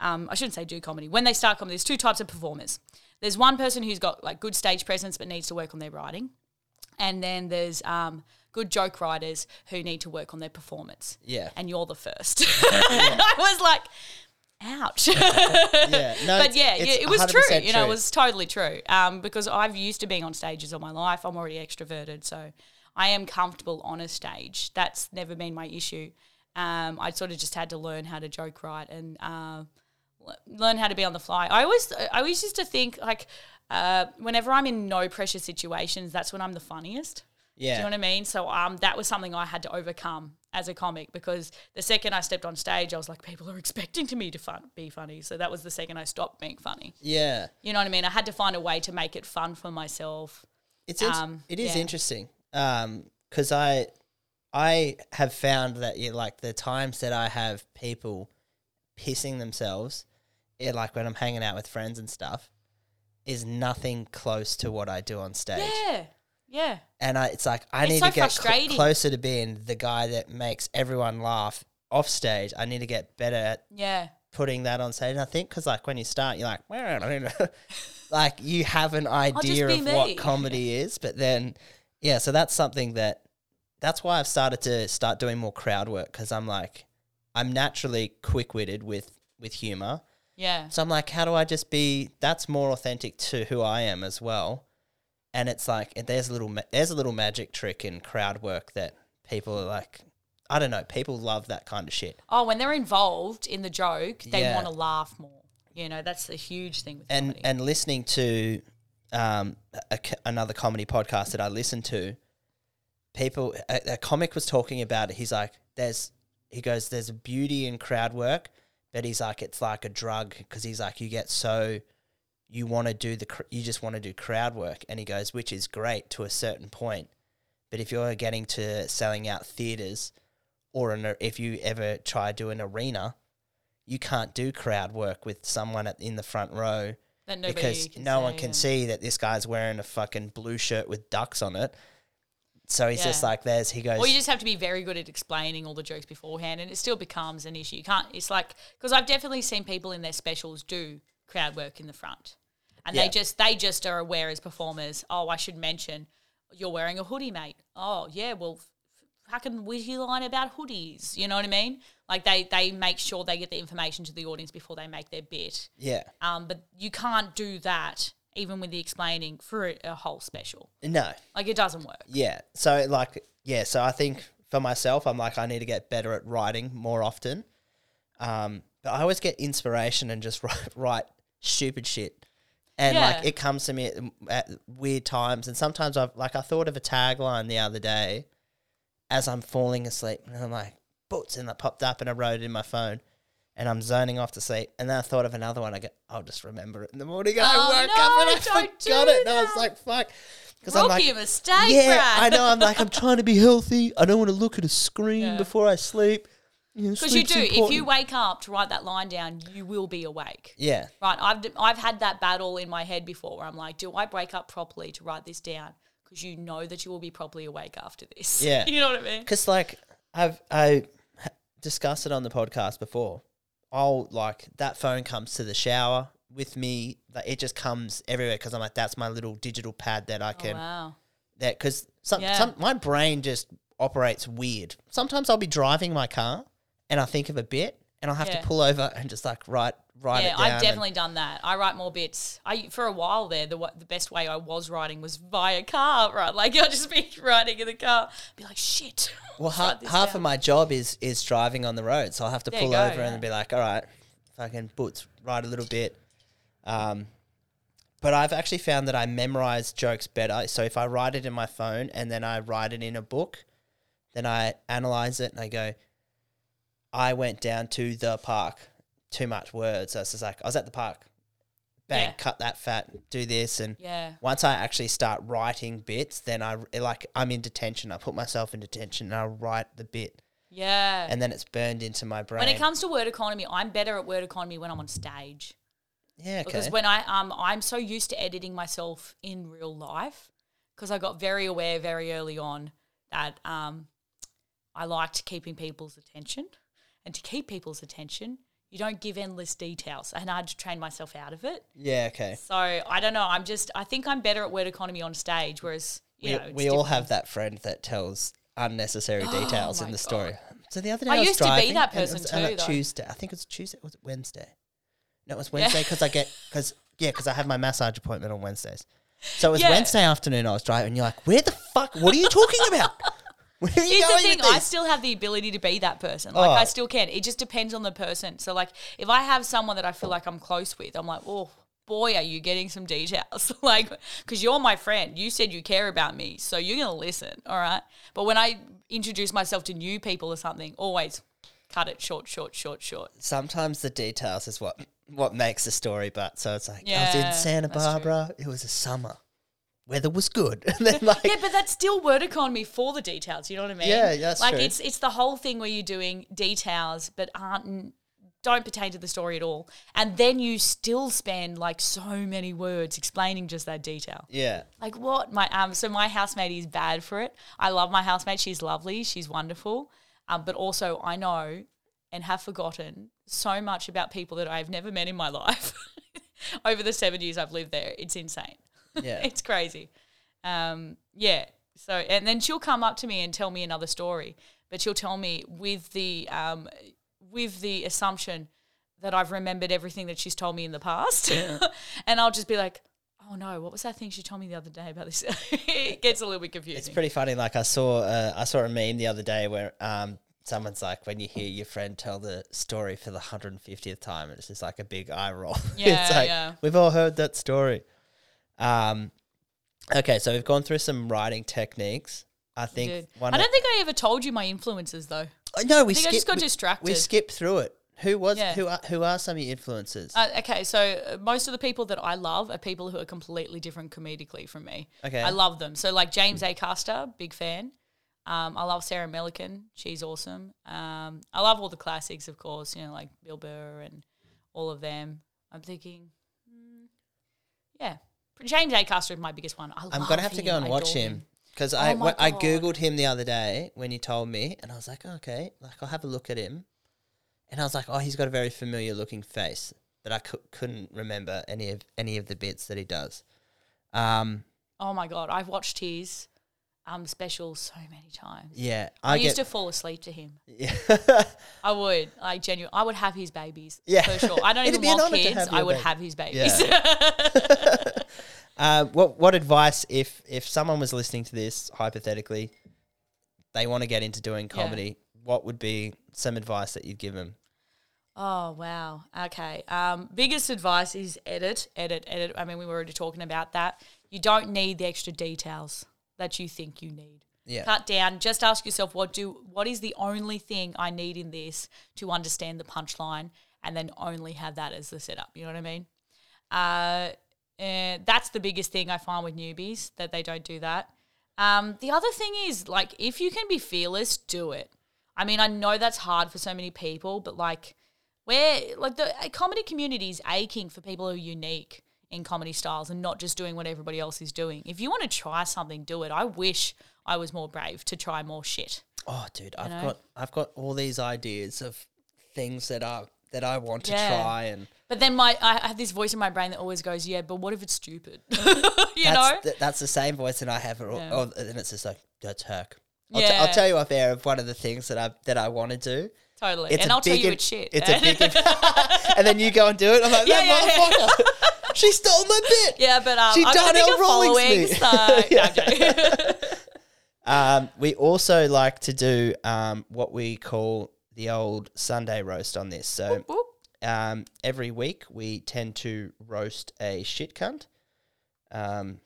Um, I shouldn't say do comedy. When they start comedy, there's two types of performers. There's one person who's got like good stage presence but needs to work on their writing, and then there's um, good joke writers who need to work on their performance. Yeah. and you're the first. I was like, ouch. Yeah, no, but yeah, yeah, it was true. 100% You know, it was totally true. Um, because I've used to being on stages all my life. I'm already extroverted, so I am comfortable on a stage. That's never been my issue. Um, I sort of just had to learn how to joke right and uh, learn how to be on the fly. I always, I always used to think like, uh, whenever I'm in no pressure situations, that's when I'm the funniest. Do Yeah. you know what I mean? So um, that was something I had to overcome as a comic because the second I stepped on stage, I was like, people are expecting to me to fun- be funny. So that was the second I stopped being funny. Yeah. You know what I mean? I had to find a way to make it fun for myself. It's int- Um, it is yeah. interesting because I I have found that you like the times that I have people pissing themselves, yeah, like when I'm hanging out with friends and stuff, is nothing close to what I do on stage. Yeah. Yeah. And I, it's like I It's need so to get cl- frustrating. closer to being the guy that makes everyone laugh off stage. I need to get better at Yeah. putting that on stage. And I think because like when you start, you're like, well, I don't know. like you have an idea be of me. what comedy is, but then yeah, so that's something that that's why I've started to start doing more crowd work because I'm like, I'm naturally quick witted with with humor. Yeah. So I'm like, how do I just be? That's more authentic to who I am as well. And it's like there's a little there's a little magic trick in crowd work that people are like, I don't know, people love that kind of shit. Oh, when they're involved in the joke, they Yeah. want to laugh more. You know, that's the huge thing with and comedy. and listening to um, a, another comedy podcast that I listened to, people a, a comic was talking about it. He's like, "There's," he goes, "There's a beauty in crowd work, but he's like, it's like a drug because he's like, you get so." You want to do the, you just want to do crowd work, and he goes, which is great to a certain point, but if you're getting to selling out theaters, or an, if you ever try to do an arena, you can't do crowd work with someone at, in the front row because no one can and- see that this guy's wearing a fucking blue shirt with ducks on it. So he's just like, there's, he goes, Or you just have to be very good at explaining all the jokes beforehand, and it still becomes an issue. You can't. It's like because I've definitely seen people in their specials do crowd work in the front, and Yeah. they just they just are aware as performers. Oh, I should mention you're wearing a hoodie, mate. Oh, yeah. Well, f- fucking witty line about hoodies. You know what I mean? Like they they make sure they get the information to the audience before they make their bit. yeah, Um, but you can't do that even with the explaining for a, a whole special. no, Like it doesn't work. yeah. So like, yeah. So I think for myself, I'm like, I need to get better at writing more often. Um, but I always get inspiration and just write, write stupid shit. And Yeah. like it comes to me at, at weird times, and sometimes I've like I thought of a tagline the other day as I'm falling asleep, and I'm like, "Boots," and that popped up, and I wrote it in my phone, and I'm zoning off to sleep, and then I thought of another one. I go, "I'll just remember it in the morning." And Oh, I woke no, up and I forgot it, and I was like, "Fuck," because I'm like, mistake, yeah, Brad. I know. I'm like, I'm trying to be healthy. I don't want to look at a screen Yeah. before I sleep. Because you do. If you wake up to write that line down, you will be awake. yeah, Right. I've I've had that battle in my head before where I'm like, do I break up properly to write this down? Because you know that you will be properly awake after this. Yeah. you know what I mean? because like I've I discussed it on the podcast before. I'll like that phone comes to the shower with me. Like it just comes everywhere because I'm like that's my little digital pad that I Oh, can wow. that because some, Yeah. some my brain just operates weird. Sometimes I'll be driving my car and I think of a bit and I'll have Yeah. to pull over and just like write write Yeah, it down. I've definitely done that. I write more bits. I for a while there, the the best way I was writing was via car, right? Like I'd just be writing in the car, be like, shit. well, ha- half down. of my job is is driving on the road, so I'll have to There pull go, over yeah. and be like, all right, fucking boots, write a little bit. Um, but I've actually found that I memorize jokes better. So if I write it in my phone and then I write it in a book, then I analyze it and I go, I went down to the park. Too much words. So it's just like I was at the park. Bang, Yeah. cut that fat, do this, and Yeah. once I actually start writing bits, then I like I'm in detention. I put myself in detention and I write the bit, Yeah. and then it's burned into my brain. when it comes to word economy, I'm better at word economy when I'm on stage. yeah, okay. Because when I um I'm so used to editing myself in real life because I got very aware very early on that um I liked keeping people's attention. And to keep people's attention, you don't give endless details. And I had to train myself out of it. yeah, okay. So I don't know. I'm just I think I'm better at word economy on stage, whereas you We, know we all different. have that friend that tells unnecessary oh details in my the story. So the other day I I, used to be driving, that person was too, though. Tuesday, I think it was Tuesday. Was it Wednesday? No, it was Wednesday because I get because yeah because I have my massage appointment on Wednesdays. So it was Yeah. Wednesday afternoon. I was driving. and You're like, where the fuck? What are you talking about? Where are you Here's the thing, I still have the ability to be that person. Like Oh. I still can. It just depends on the person. So like if I have someone that I feel like I'm close with, I'm like, oh boy, are you getting some details? like because you're my friend. You said you care about me, so you're gonna listen, all right? But when I introduce myself to new people or something, always cut it short, short, short, short. sometimes the details is what what makes the story. But so it's like I was in Santa. Barbara. It was a summer. Weather was good, and then like Yeah, but that's still word economy for the details. You know what I mean? Yeah, that's like true. it's it's the whole thing where you're doing details, but aren't don't pertain to the story at all, and then you still spend like so many words explaining just that detail. yeah, Like what my um so my housemate is bad for it. I love my housemate. She's lovely. She's wonderful. Um, but also I know and have forgotten so much about people that I've never met in my life over the seven years I've lived there. It's insane. Yeah. it's crazy. Um, yeah. So and then she'll come up to me and tell me another story, but she'll tell me with the um, with the assumption that I've remembered everything that she's told me in the past, and I'll just be like, "Oh no, what was that thing she told me the other day about this?" it gets a little bit confusing. It's pretty funny. Like I saw, uh, I saw a meme the other day where um, someone's like, when you hear your friend tell the story for the hundred and fiftieth time, it's just like a big eye roll. Yeah, it's like yeah. we've all heard that story. Um, okay, so we've gone through some writing techniques. I think Dude. one. I don't think I ever told you my influences though. Oh, no, we I think I skipped. just got we, distracted. we skipped through it. Who was Yeah. who? Are, who are some of your influences? Uh, okay, so uh, most of the people that I love are people who are completely different comedically from me. Okay. I love them. So like James Acaster, big fan. Um, I love Sarah Millican. She's awesome. Um, I love all the classics, of course. You know, like Bill Burr and all of them. I'm thinking, mm, yeah, James A. Is my biggest one. I I'm gonna have to go and watch him because I Oh my I God. googled him the other day when you told me, and I was like, okay, like I'll have a look at him, and I was like, oh, he's got a very familiar looking face, but I cou- couldn't remember any of any of the bits that he does. Um, Oh my god, I've watched his um special so many times. yeah, I, I, used get to fall asleep to him. yeah. I would like genuine. I would have his babies. Yeah. for sure. I don't It'd even be an want to kids. have I your would baby. have his babies. uh, what what advice if if someone was listening to this hypothetically, they want to get into doing Yeah. comedy? What would be some advice that you'd give them? oh wow. Okay. Um, biggest advice is edit, edit, edit. I mean, we were already talking about that. You don't need the extra details that you think you need. Yeah. Cut down. Just ask yourself what do what is the only thing I need in this to understand the punchline, and then only have that as the setup. You know what I mean? Uh, eh, that's the biggest thing I find with newbies that they don't do that. Um, the other thing is like if you can be fearless, do it. I mean, I know that's hard for so many people, but like, where like the uh, comedy community is aching for people who are unique in comedy styles and not just doing what everybody else is doing. If you want to try something, do it. I wish I was more brave to try more shit. Oh, dude, I've know? got I've got all these ideas of things that are that I want to Yeah. try, and But then my I have this voice in my brain that always goes, "Yeah, but what if it's stupid?" you that's know? th- that's the same voice that I have, or, Yeah. or- and it's just like that's heck. I'll, t- Yeah. I'll tell you off air of one of the things that I that I want to do. totally. It's and a I'll tell big you in- it's shit. It's a big, in- and then you go and do it. I'm like, Yeah, that yeah, motherfucker. she stole my bit. yeah, but um, She I've got a Donnell bigger following, Rawlings so me. no, I'm joking. Um, we also like to do um, what we call the old Sunday roast on this. So Whoop. um, every week we tend to roast a shit cunt. Um,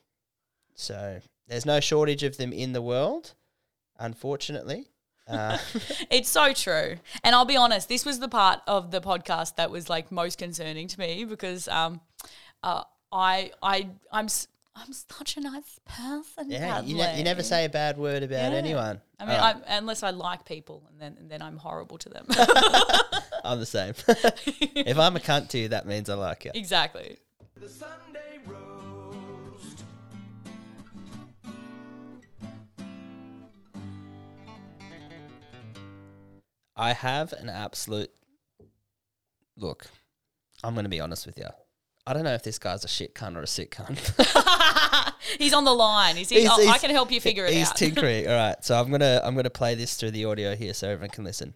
so there's no shortage of them in the world, unfortunately. Uh, It's so true. And I'll be honest, this was the part of the podcast that was like most concerning to me because um uh I I I'm I'm such a nice person. yeah, you, ne- you never say a bad word about Yeah. anyone. I mean, oh. Alright, I'm, unless I like people, and then and then I'm horrible to them. I'm the same. if I'm a cunt to you, that means I like you. exactly. The Sunday roast. I have an absolute look. I'm going to be honest with you. I don't know if this guy's a shit cunt or a sick cunt. He's on the line. Is he? He's- oh, I can help you figure it out. He's out. tinkering. All right, so I'm gonna I'm gonna play this through the audio here so everyone can listen.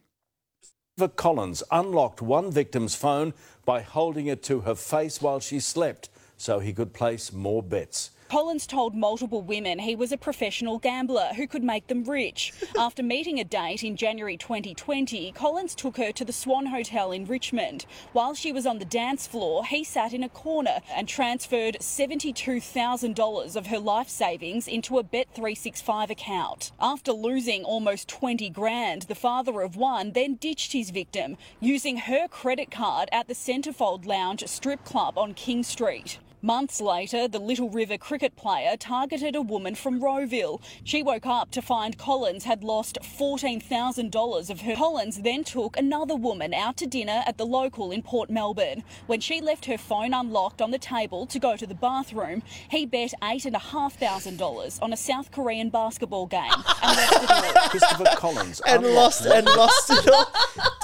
Christopher Collins unlocked one victim's phone by holding it to her face while she slept so he could place more bets. Collins told multiple women he was a professional gambler who could make them rich. After meeting a date in January 2020, Collins took her to the Swan Hotel in Richmond. While she was on the dance floor, he sat in a corner and transferred $72,000 of her life savings into a Bet365 account. After losing almost 20 grand, the father of one then ditched his victim using her credit card at the Centrefold Lounge strip club on King Street. Months later, the Little River cricket player targeted a woman from Rowville. She woke up to find Collins had lost $14,000 of her. Collins then took another woman out to dinner at the local in Port Melbourne. When she left her phone unlocked on the table to go to the bathroom, he bet $8,500 on a South Korean basketball game and left it all. Christopher Collins And lost and lost it all,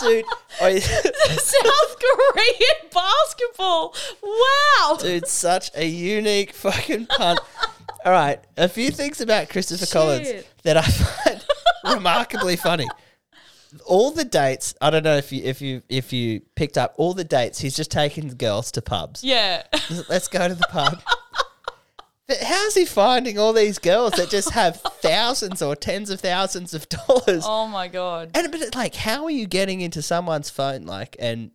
dude. I- South Korean basketball. Wow. dude, such a unique fucking pun. All right, a few things about Christopher Collins that I find remarkably funny. All the dates, I don't know if you if you if you picked up all the dates. He's just taking girls to pubs. Yeah. Let's go to the pub. But how's he finding all these girls that just have thousands or tens of thousands of dollars? Oh my god. And but like, how are you getting into someone's phone, like, and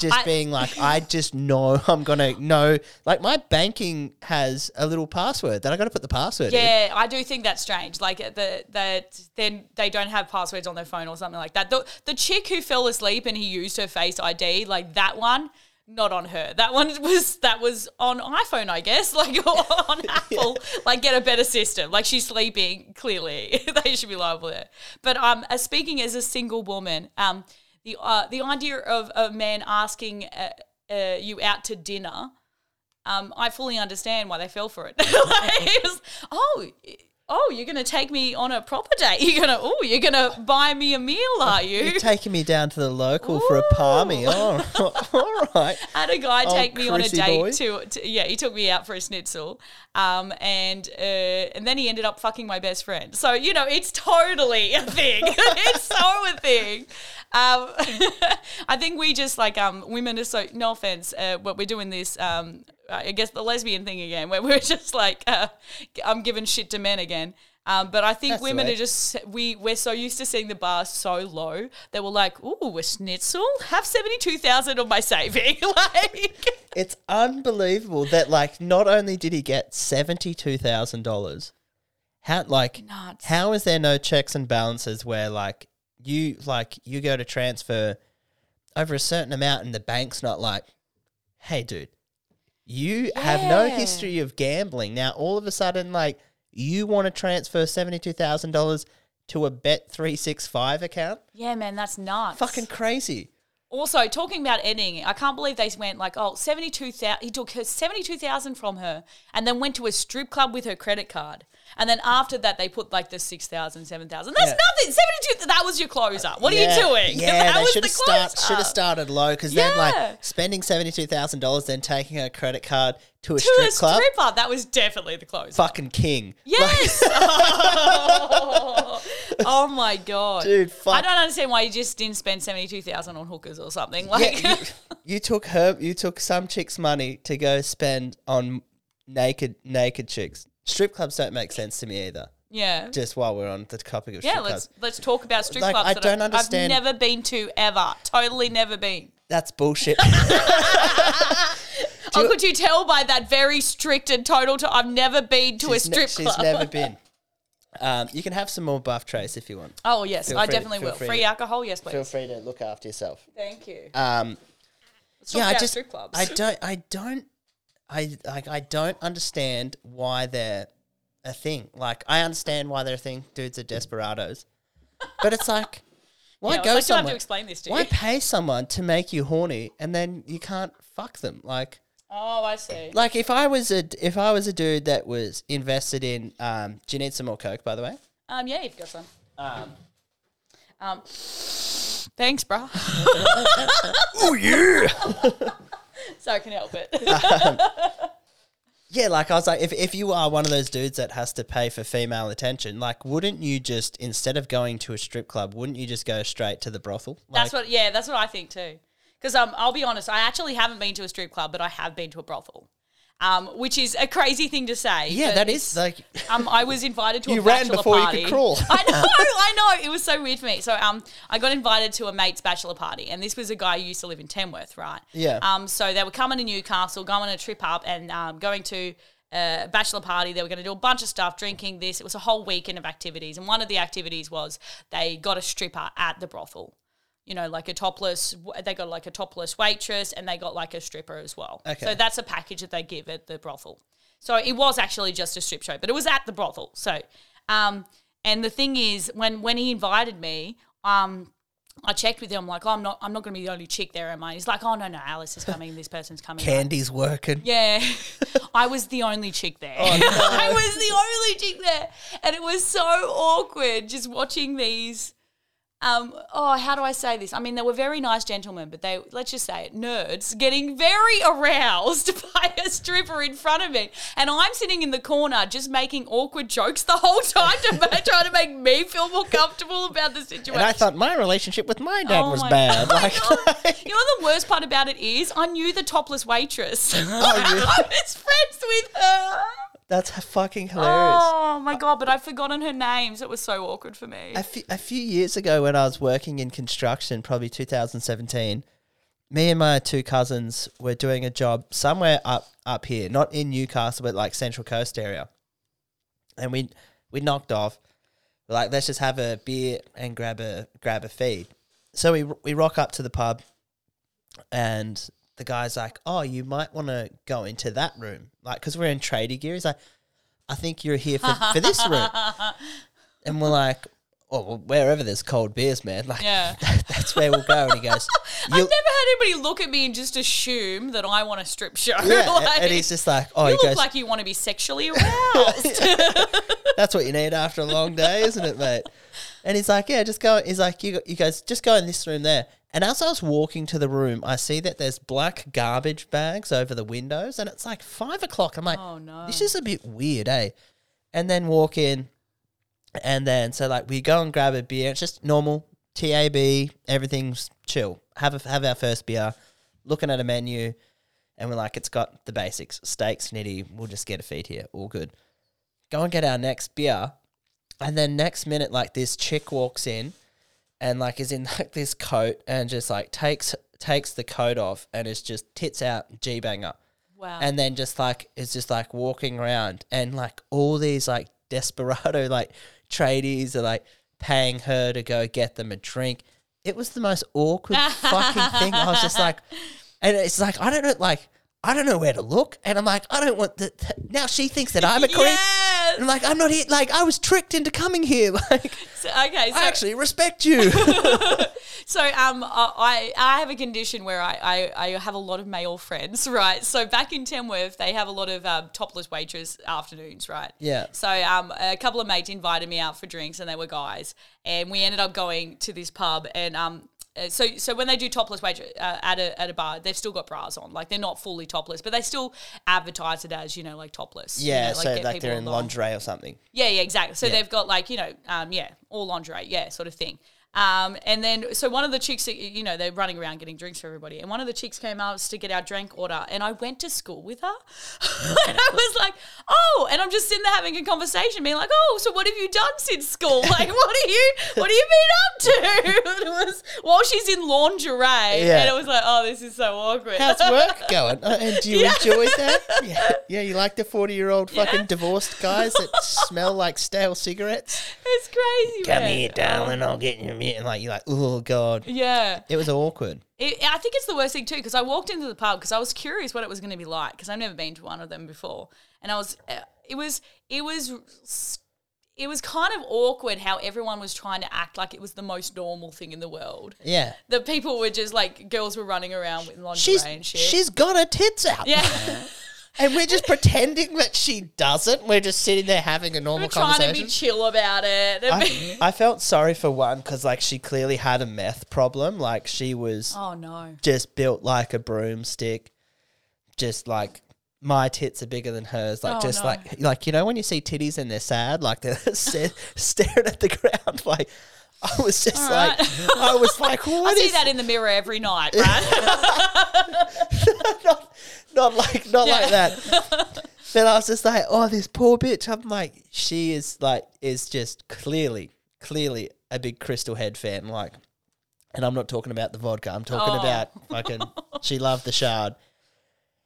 just I- being like, I just know I'm gonna know. Like, my banking has a little password that I got to put the password in. Yeah, I do think that's strange. Like uh, the that then they don't have passwords on their phone or something like that. The the chick who fell asleep and he used her face ID, like that one, not on her. That one was that was on iPhone, I guess, like on Apple. Like get a better system. Like she's sleeping. Clearly, they should be liable there. But um, as speaking as a single woman, um, the uh, the idea of a man asking uh, uh, you out to dinner um, I fully understand why they fell for it. Like, it was, oh, oh, you're gonna take me on a proper date. You're gonna, oh, you're gonna buy me a meal, are you? You're taking me down to the local for a palmy. Oh, all right. Had a guy Oh, take me on a date to, to, yeah, he took me out for a schnitzel, um, and uh, and then he ended up fucking my best friend. So you know, it's totally a thing. it's so a thing. Um, I think we just like um, women are so no offense, uh, but we're doing this. Um, I guess the lesbian thing again, where we're just like uh, I'm giving shit to men again. Um, but I think That's women are just we we're so used to seeing the bar so low that we're like, ooh, a schnitzel, have seventy two thousand of my saving. like, It's unbelievable that like not only did he get seventy two thousand dollars, how like Nuts. how is there no checks and balances where like you like you go to transfer over a certain amount and the bank's not like, hey dude, you have no history of gambling. Now all of a sudden like you want to transfer seventy two thousand dollars to a Bet three six five account. Yeah, man, that's nuts. Fucking crazy. Also, talking about ending, I can't believe they went like, oh, 72,000. He took her 72,000 from her and then went to a strip club with her credit card. And then after that, they put like the 6,000, 7,000. That's Yeah. nothing. 72, that was your closer. What are you doing? Yeah, that they was should the have start should have started low because then Yeah. like spending seventy two thousand dollars, then taking a credit card to a To strip a club. stripper. That was definitely the closer. Fucking king. Yes. oh my god, Dude, fuck. I don't understand why you just didn't spend seventy two thousand on hookers or something. Like, Yeah, you, you took her. You took some chick's money to go spend on naked naked chicks. Strip clubs don't make sense to me either. yeah, Just while we're on the topic of yeah. strip Let's clubs, let's talk about strip Like, clubs. I that don't I've, understand- I've never been to ever. Totally never been. that's bullshit. Oh, could you tell by that very strict and total? To, I've never been to a She's ne- strip club. she's never been. Um, you can have some more buff trace if you want. Oh yes, Feel I free- definitely feel will. free Free to- alcohol, yes, please. Feel free to look after yourself. Thank you. Um, Let's talk yeah, I just strip clubs. I don't I don't I like I don't understand why they're a thing. Like I understand why they're a thing. Dudes are desperados, but it's like why Yeah, go like, do I have somewhere? to explain this to why you? pay someone to make you horny and then you can't fuck them? Like oh, I see. like if I was a if I was a dude that was invested in um, do you need some more coke by the way? Um, yeah, you've got some. Um, um, thanks, bro. Oh yeah. so I can help it. Yeah, like I was like, if, if you are one of those dudes that has to pay for female attention, like, wouldn't you just instead of going to a strip club, wouldn't you just go straight to the brothel? That's what. Yeah, that's what I think too. Because um, I'll be honest, I actually haven't been to a strip club, but I have been to a brothel, um, which is a crazy thing to say. Yeah, that is like Um, I was invited to a You ran bachelor before you could crawl. I know, I know. It was so weird for me. So um, I got invited to a mate's bachelor party, and this was a guy who used to live in Tamworth, right? Yeah. Um, so they were coming to Newcastle, going on a trip up, and um, going to a bachelor party. They were going to do a bunch of stuff, drinking this. It was a whole weekend of activities, and one of the activities was they got a stripper at the brothel. You know, like a topless. They got like a topless waitress, and they got like a stripper as well. Okay. So that's a package that they give at the brothel. So it was actually just a strip show, but it was at the brothel. So, um, and the thing is, when when he invited me, um, I checked with him. I'm like, oh, I'm not, I'm not going to be the only chick there, am I? He's like, oh no, no, Alice is coming. This person's coming. candy's working. Yeah, I was the only chick there. Oh, I was the only chick there, and it was so awkward just watching these. Um, oh, how do I say this? I mean, they were very nice gentlemen, but they, let's just say it, nerds, getting very aroused by a stripper in front of me. And I'm sitting in the corner just making awkward jokes the whole time to trying to make me feel more comfortable about the situation. And I thought my relationship with my dad Oh was my bad. Like, you know the worst part about it is I knew the topless waitress. Oh, I was friends with her. That's fucking hilarious. Oh my god! But I've forgotten her names. It was so awkward for me. A few, a few years ago, when I was working in construction, probably 2017, me and my two cousins were doing a job somewhere up up here, not in Newcastle, but like Central Coast area. And we we knocked off. We're like, let's just have a beer and grab a grab a feed. So we we rock up to the pub, and the guy's like, "Oh, you might want to go into that room, like, because we're in tradie gear." He's like, "I think you're here for, for this room," and we're like, "Oh, well, wherever there's cold beers, man, like, Yeah. that's where we'll go." And he goes, I've "You'll." never had anybody look at me and just assume that I want a strip show. Yeah, Like, and he's just like, "Oh, you he look goes, like you want to be sexually aroused. that's what you need after a long day, isn't it, mate?" And he's like, "Yeah, just go." He's like, "You, you guys, just go in this room there." And as I was walking to the room, I see that there's black garbage bags over the windows, and it's like five o'clock. I'm like, Oh, no. this is a bit weird, eh?" And then walk in, and then so like we go and grab a beer. It's just normal TAB, everything's chill. Have a, have our first beer, looking at a menu, and we're like, it's got the basics: steaks, snitty. We'll just get a feed here, all good. Go and get our next beer, and then next minute, like this chick walks in, and like is in like this coat, and just like takes takes the coat off, and is just tits out, g banger wow. and then just like is just like walking around and like all these like desperado like tradies are like paying her to go get them a drink. It was the most awkward fucking thing. I was just like, and it's like I don't know, like I don't know where to look, and I'm like I don't want the, now she thinks that I'm a creep. yes. Yes. And like, I'm not here. Like, I was tricked into coming here. Like, So- okay, so I actually respect you. So um, I I have a condition where I, I, I have a lot of male friends, right? So back in Tamworth, they have a lot of um, topless waitress afternoons, right? Yeah. So um, a couple of mates invited me out for drinks, and they were guys, and we ended up going to this pub, and um. Uh, So, so when they do topless waitress uh, at a at a bar, they've still got bras on. Like they're not fully topless, but they still advertise it as you know like topless. you yeah, know, so like they're in lingerie or something. Yeah, yeah, exactly. So Yeah. they've got like you know, um, yeah, all lingerie, yeah, sort of thing. Um, and then so one of the chicks, you know, they're running around getting drinks for everybody, and one of the chicks came out to get our drink order, and I went to school with her, and I was like, oh, and I'm just sitting there having a conversation, being like, oh, so what have you done since school? Like, what are you, what have you been up to? It was while she's in lingerie, Yeah. and it was like, oh, this is so awkward. How's work going? Uh, and do you Yeah. enjoy that? Yeah, yeah. You like the forty-year-old fucking Yeah. divorced guys that smell like stale cigarettes? it's crazy. Come man. here, darling. I'll get you And like you're like, oh god, Yeah. it was awkward. It, I think it's the worst thing too because I walked into the pub because I was curious what it was going to be like because I've never been to one of them before, and I was, uh, it was, it was, it was kind of awkward how everyone was trying to act like it was the most normal thing in the world. Yeah, The people were just like girls were running around with lingerie she's and shit. she's got her tits out. yeah, and we're just pretending that she doesn't. We're just sitting there having a normal we're trying to conversation. be chill about it. I, I felt sorry for one because like she clearly had a meth problem. Like she was oh no! just built like a broomstick. Just like my tits are bigger than hers. Like Oh, just no. like like you know when you see titties and they're sad, like they're sta- staring at the ground. Like I was just All like right. I was like, I what see that in the mirror every night, right? Not, like not like that. But I was just like, oh, this poor bitch. I'm like, she is like is just clearly, clearly a big Crystal Head fan. Like, and I'm not talking about the vodka. I'm talking Oh. about fucking. She loved the shard.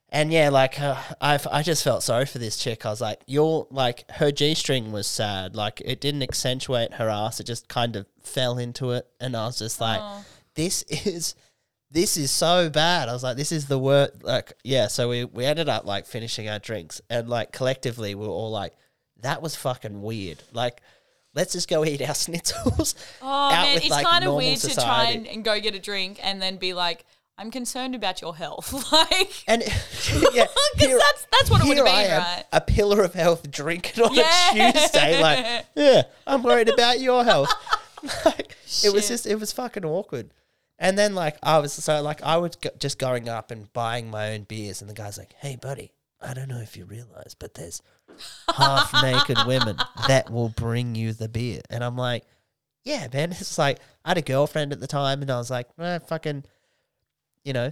And yeah, like uh, I, I just felt sorry for this chick. I was like, you're like her g string was sad. Like it didn't accentuate her ass. It just kind of fell into it. And I was just like, this is this is so bad. I was like, this is the worst. Like, yeah. So we we ended up like finishing our drinks, and like collectively, we were all like, that was fucking weird. Like, let's just go eat our schnitzels. Oh man, it's like, kind of weird to try and, and go get a drink and then be like, "I'm concerned about your health," like. And yeah, here- that's- that's what it would here have I been, am, right? A pillar of health drinking on Yeah. a Tuesday, like, yeah, I'm worried about your health. like, it was just, it was fucking awkward. And then like I was so like I was go- just going up and buying my own beers, and the guy's like, "Hey, buddy, I don't know if you realize, but there's half naked women that will bring you the beer," and I'm like. Yeah, man. It's like I had a girlfriend at the time, and I was like, eh, "Fucking, you know,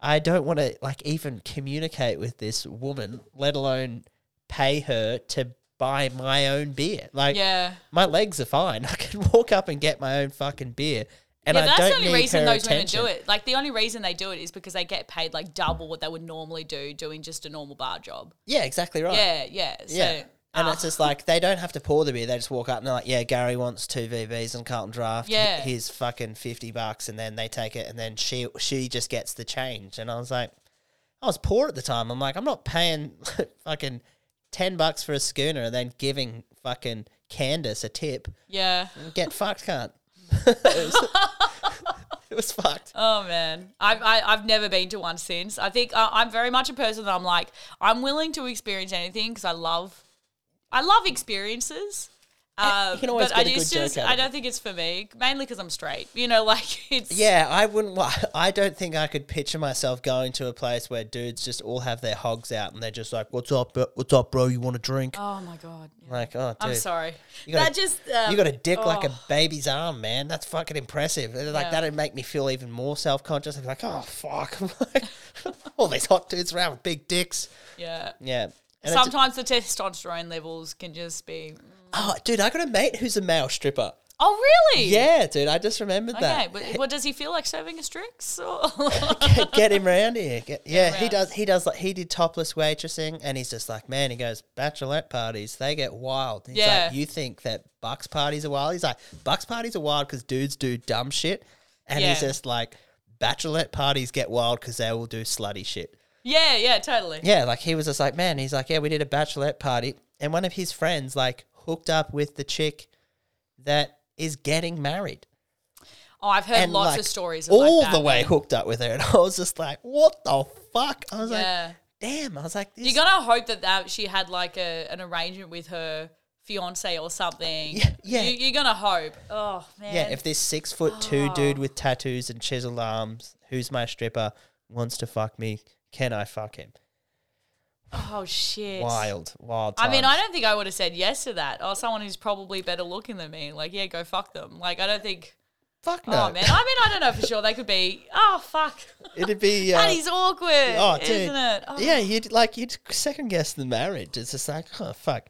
I don't want to like even communicate with this woman, let alone pay her to buy my own beer. Like, Yeah. my legs are fine. I can walk up and get my own fucking beer, and yeah, I that's the only reason those attention. women do it. Like the only reason they do it is because they get paid like double what they would normally do doing just a normal bar job. Yeah, exactly right. Yeah, yeah. So, Yeah. And ah, it's just like they don't have to pour the beer; they just walk up and they're like, "Yeah, Gary wants two VBs and Carlton Draft. Yeah. here's fucking fifty bucks." And then they take it, and then she she just gets the change. And I was like, I was poor at the time. I'm like, I'm not paying fucking ten bucks for a schooner and then giving fucking Candace a tip. yeah. Get fucked, can't. It, was, it was fucked. Oh man, I've I, I've never been to one since. I think uh, I'm very much a person that I'm like I'm willing to experience anything because I love I love experiences. You can always but I a good just, joke just out of I don't think it's for me. Mainly because I'm straight. You know, like it's Yeah, I wouldn't. I don't think I could picture myself going to a place where dudes just all have their hogs out and they're just like, "What's up? bro- What's up, bro? You want a drink?" Oh my god. Yeah. Like, oh, dude, I'm sorry. You got that a- just um, you got a dick like a oh. baby's arm, man. That's fucking impressive. Like Yeah. that'd make me feel even more self conscious. I'd be like, "Oh fuck!" Like, all these hot dudes around with big dicks. Yeah. Yeah. And Sometimes the testosterone levels can just be. Oh, dude, I got a mate who's a male stripper. Oh really? Yeah, dude, I just remembered Okay, that. but what does he feel like serving us drinks? Or? get, get him round here. Get- yeah, he does. He does like he did topless waitressing, and he's just like, man. He goes bachelorette parties. They get wild. He's Yeah. like, you think that Bucks parties are wild? He's like, Bucks parties are wild because dudes do dumb shit, and he's Yeah. just like, bachelorette parties get wild because they will do slutty shit. yeah, yeah, totally. Yeah, like he was just like, man. He's like, yeah, we did a bachelorette party. and one of his friends like hooked up with the chick that is getting married. Oh, I've heard and lots like, of stories. Of all like that, the way hooked up with her, and I was just like, "What the fuck?" I was Yeah. like, "Damn!" I was like, this, You're gonna hope that, that she had like a an arrangement with her fiance or something. Yeah, yeah. You, you're gonna hope. Oh man. yeah." If this six foot two Oh. dude with tattoos and chiseled arms, who's my stripper, wants to fuck me, can I fuck him? Oh shit. Wild, wild. I mean, I don't think I would have said yes to that. Or someone who's probably better looking than me. Like, yeah, go fuck them. Like, I don't think. fuck no. Oh man, I mean, I don't know for sure. They could be. Oh fuck. It'd be. Uh, that is awkward, Oh, dude. isn't it? Oh. Yeah, you'd like you'd second guess the marriage. It's just like, oh fuck,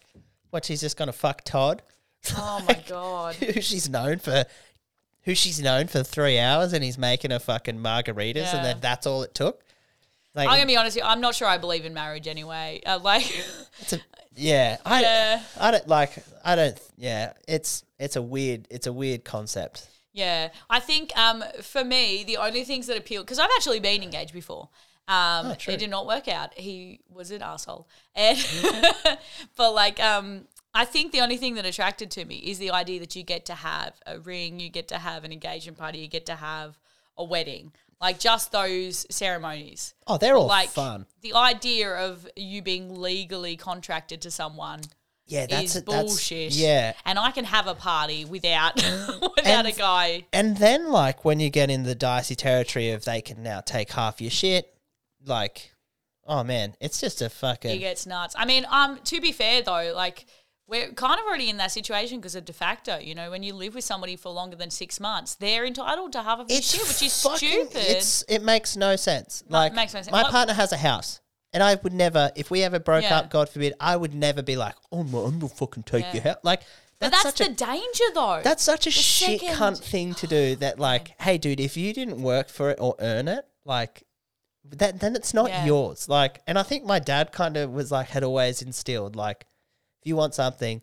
what? She's just gonna fuck Todd, Oh my god. who she's known for, who she's known for three hours, and he's making her fucking margaritas, Yeah. and then that's all it took. Like, I'm gonna be honest. With you, I'm not sure I believe in marriage anyway. Uh, like, it's a, yeah, I, Yeah. I don't like, I don't, yeah, it's it's a weird, it's a weird concept. Yeah, I think um, for me, the only things that appeal because I've actually been engaged before. Um, Oh, it did not work out. He was an asshole, and but like um, I think the only thing that attracted to me is the idea that you get to have a ring, you get to have an engagement party, you get to have a wedding, like just those ceremonies. Oh, they're all like fun. the idea of you being legally contracted to someone Yeah, that's is. That's, bullshit. yeah, and I can have a party without without And- a guy. and then like when you get in the dicey territory of they can now take half your shit, like, oh man, it's just a fucking. It gets nuts. I mean, um, to be fair though, like we're kind of already in that situation because of de facto. You know, when you live with somebody for longer than six months, they're entitled to half of your shit, which is fucking- stupid. It's it makes no sense. No, like makes no sense. my partner has a house, and I would never, if we ever broke Yeah. up, God forbid, I would never be like, oh, my, I'm gonna fucking take Yeah. your house. Like but that's, that's, the a danger, though. that's such a the shit second- cunt thing to do. That like, hey, dude, if you didn't work for it or earn it, like. That, then it's not Yeah. yours. Like, and I think my dad kind of was like, had always instilled, like, if you want something,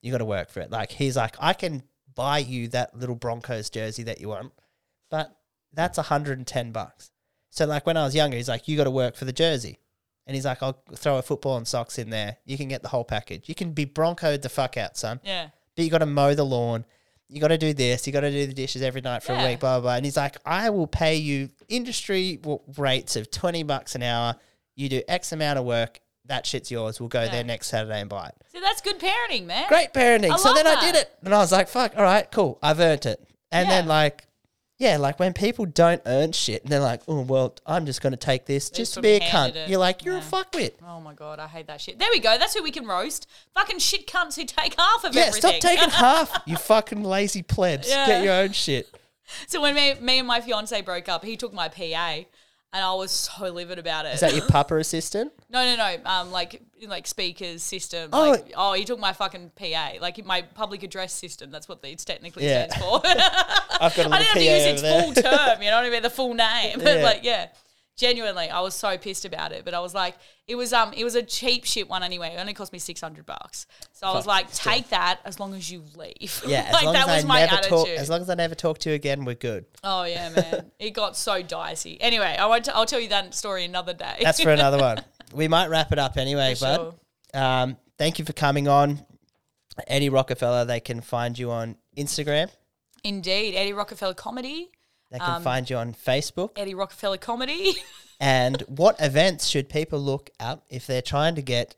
you got to work for it. Like, he's like, I can buy you that little Broncos jersey that you want, but that's 110 bucks. So, like, when I was younger, he's like, you got to work for the jersey. And he's like, I'll throw a football and socks in there. You can get the whole package. You can be Broncoed the fuck out, son. yeah. But you got to mow the lawn. You got to do this. You got to do the dishes every night for a week, blah, blah, blah. And he's like, I will pay you industry rates of 20 bucks an hour. You do X amount of work. That shit's yours. We'll go Yeah. there next Saturday and buy it. So that's good parenting, man. Great parenting. I so then I did it. And I was like, fuck, all right, cool. I've earned it. And then, like, yeah, like when people don't earn shit and they're like, oh, well, I'm just going to take this just to be a cunt. it. You're like, you're a Yeah. fuckwit. Oh my god, I hate that shit. There we go. That's who we can roast. Fucking shit cunts who take half of Yeah, everything. stop taking half, you fucking lazy plebs. Yeah. Get your own shit. So when me, me and my fiance broke up, he took my PA, and I was so livid about it. Is that your papa assistant? No, no, no. Um, like like speakers system. Oh. Like, oh, he took my fucking PA, like my public address system. That's what it's technically Yeah. stands for. I've got a I didn't have to use its there. full term. You know what I mean? The full name. But Yeah. like, yeah. Genuinely, I was so pissed about it. But I was like, it was um, it was a cheap shit one anyway. It only cost me six hundred bucks. So I was like, take that as long as you leave. Yeah, as like long that as was I my never attitude. talk, as long as I never talk to you again, we're good. oh yeah, man. it got so dicey. Anyway, I won't. T- I'll tell you that story another day. That's for another one. We might wrap it up anyway, For bud. sure. Um, thank you for coming on, Eddy Rockefeller. They can find you on Instagram. Indeed, Eddy Rockefeller comedy. They can Um, find you on Facebook. Eddy Rockefeller comedy. And what events should people look up if they're trying to get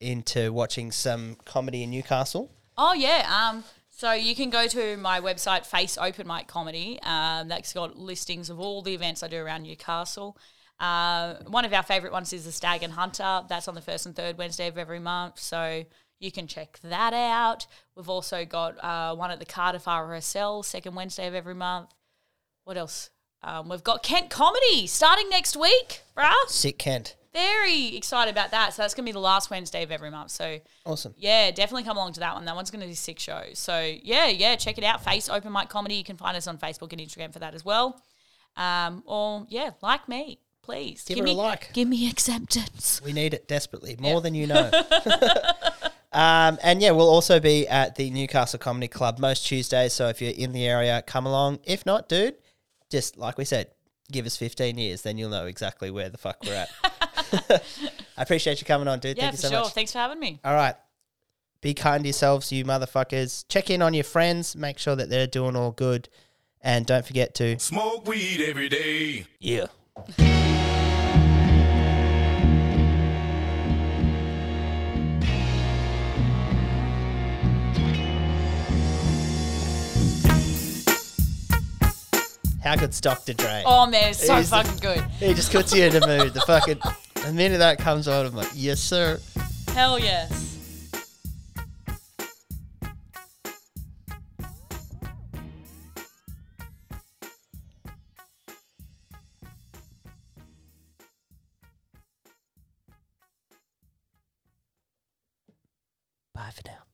into watching some comedy in Newcastle? Oh yeah. Um. So you can go to my website, Face Open Mic Comedy. Um, that's got listings of all the events I do around Newcastle. Uh, one of our favourite ones is the Stag and Hunter. That's on the first and third Wednesday of every month. So you can check that out. We've also got uh, one at the Cardiff RSL, second Wednesday of every month. What else? Um, we've got Kent Comedy starting next week, bruh. Sick Kent. Very excited about that. So that's going to be the last Wednesday of every month. So Awesome. yeah, definitely come along to that one. That one's going to be six shows. So yeah, yeah, check it out. Face Open Mic Comedy. You can find us on Facebook and Instagram for that as well. Um, or yeah, like me, please Give a me like. Give me acceptance. We need it desperately, more than you know. um, and yeah, we'll also be at the Newcastle Comedy Club most Tuesdays. So if you're in the area, come along. If not, dude, just like we said, give us 15 years, then you'll know exactly where the fuck we're at. I appreciate you coming on, dude. Yeah, Thank you so sure. much. Thanks for having me. All right. Be kind to yourselves, you motherfuckers. Check in on your friends. Make sure that they're doing all good. And don't forget to. Smoke weed every day. Yeah. How good's Dr. Dre? Oh man, it's so He's the- fucking good. He just puts you in the mood. The fucking the minute that comes on, I'm like, yes, sir. Hell yes. Bye for now.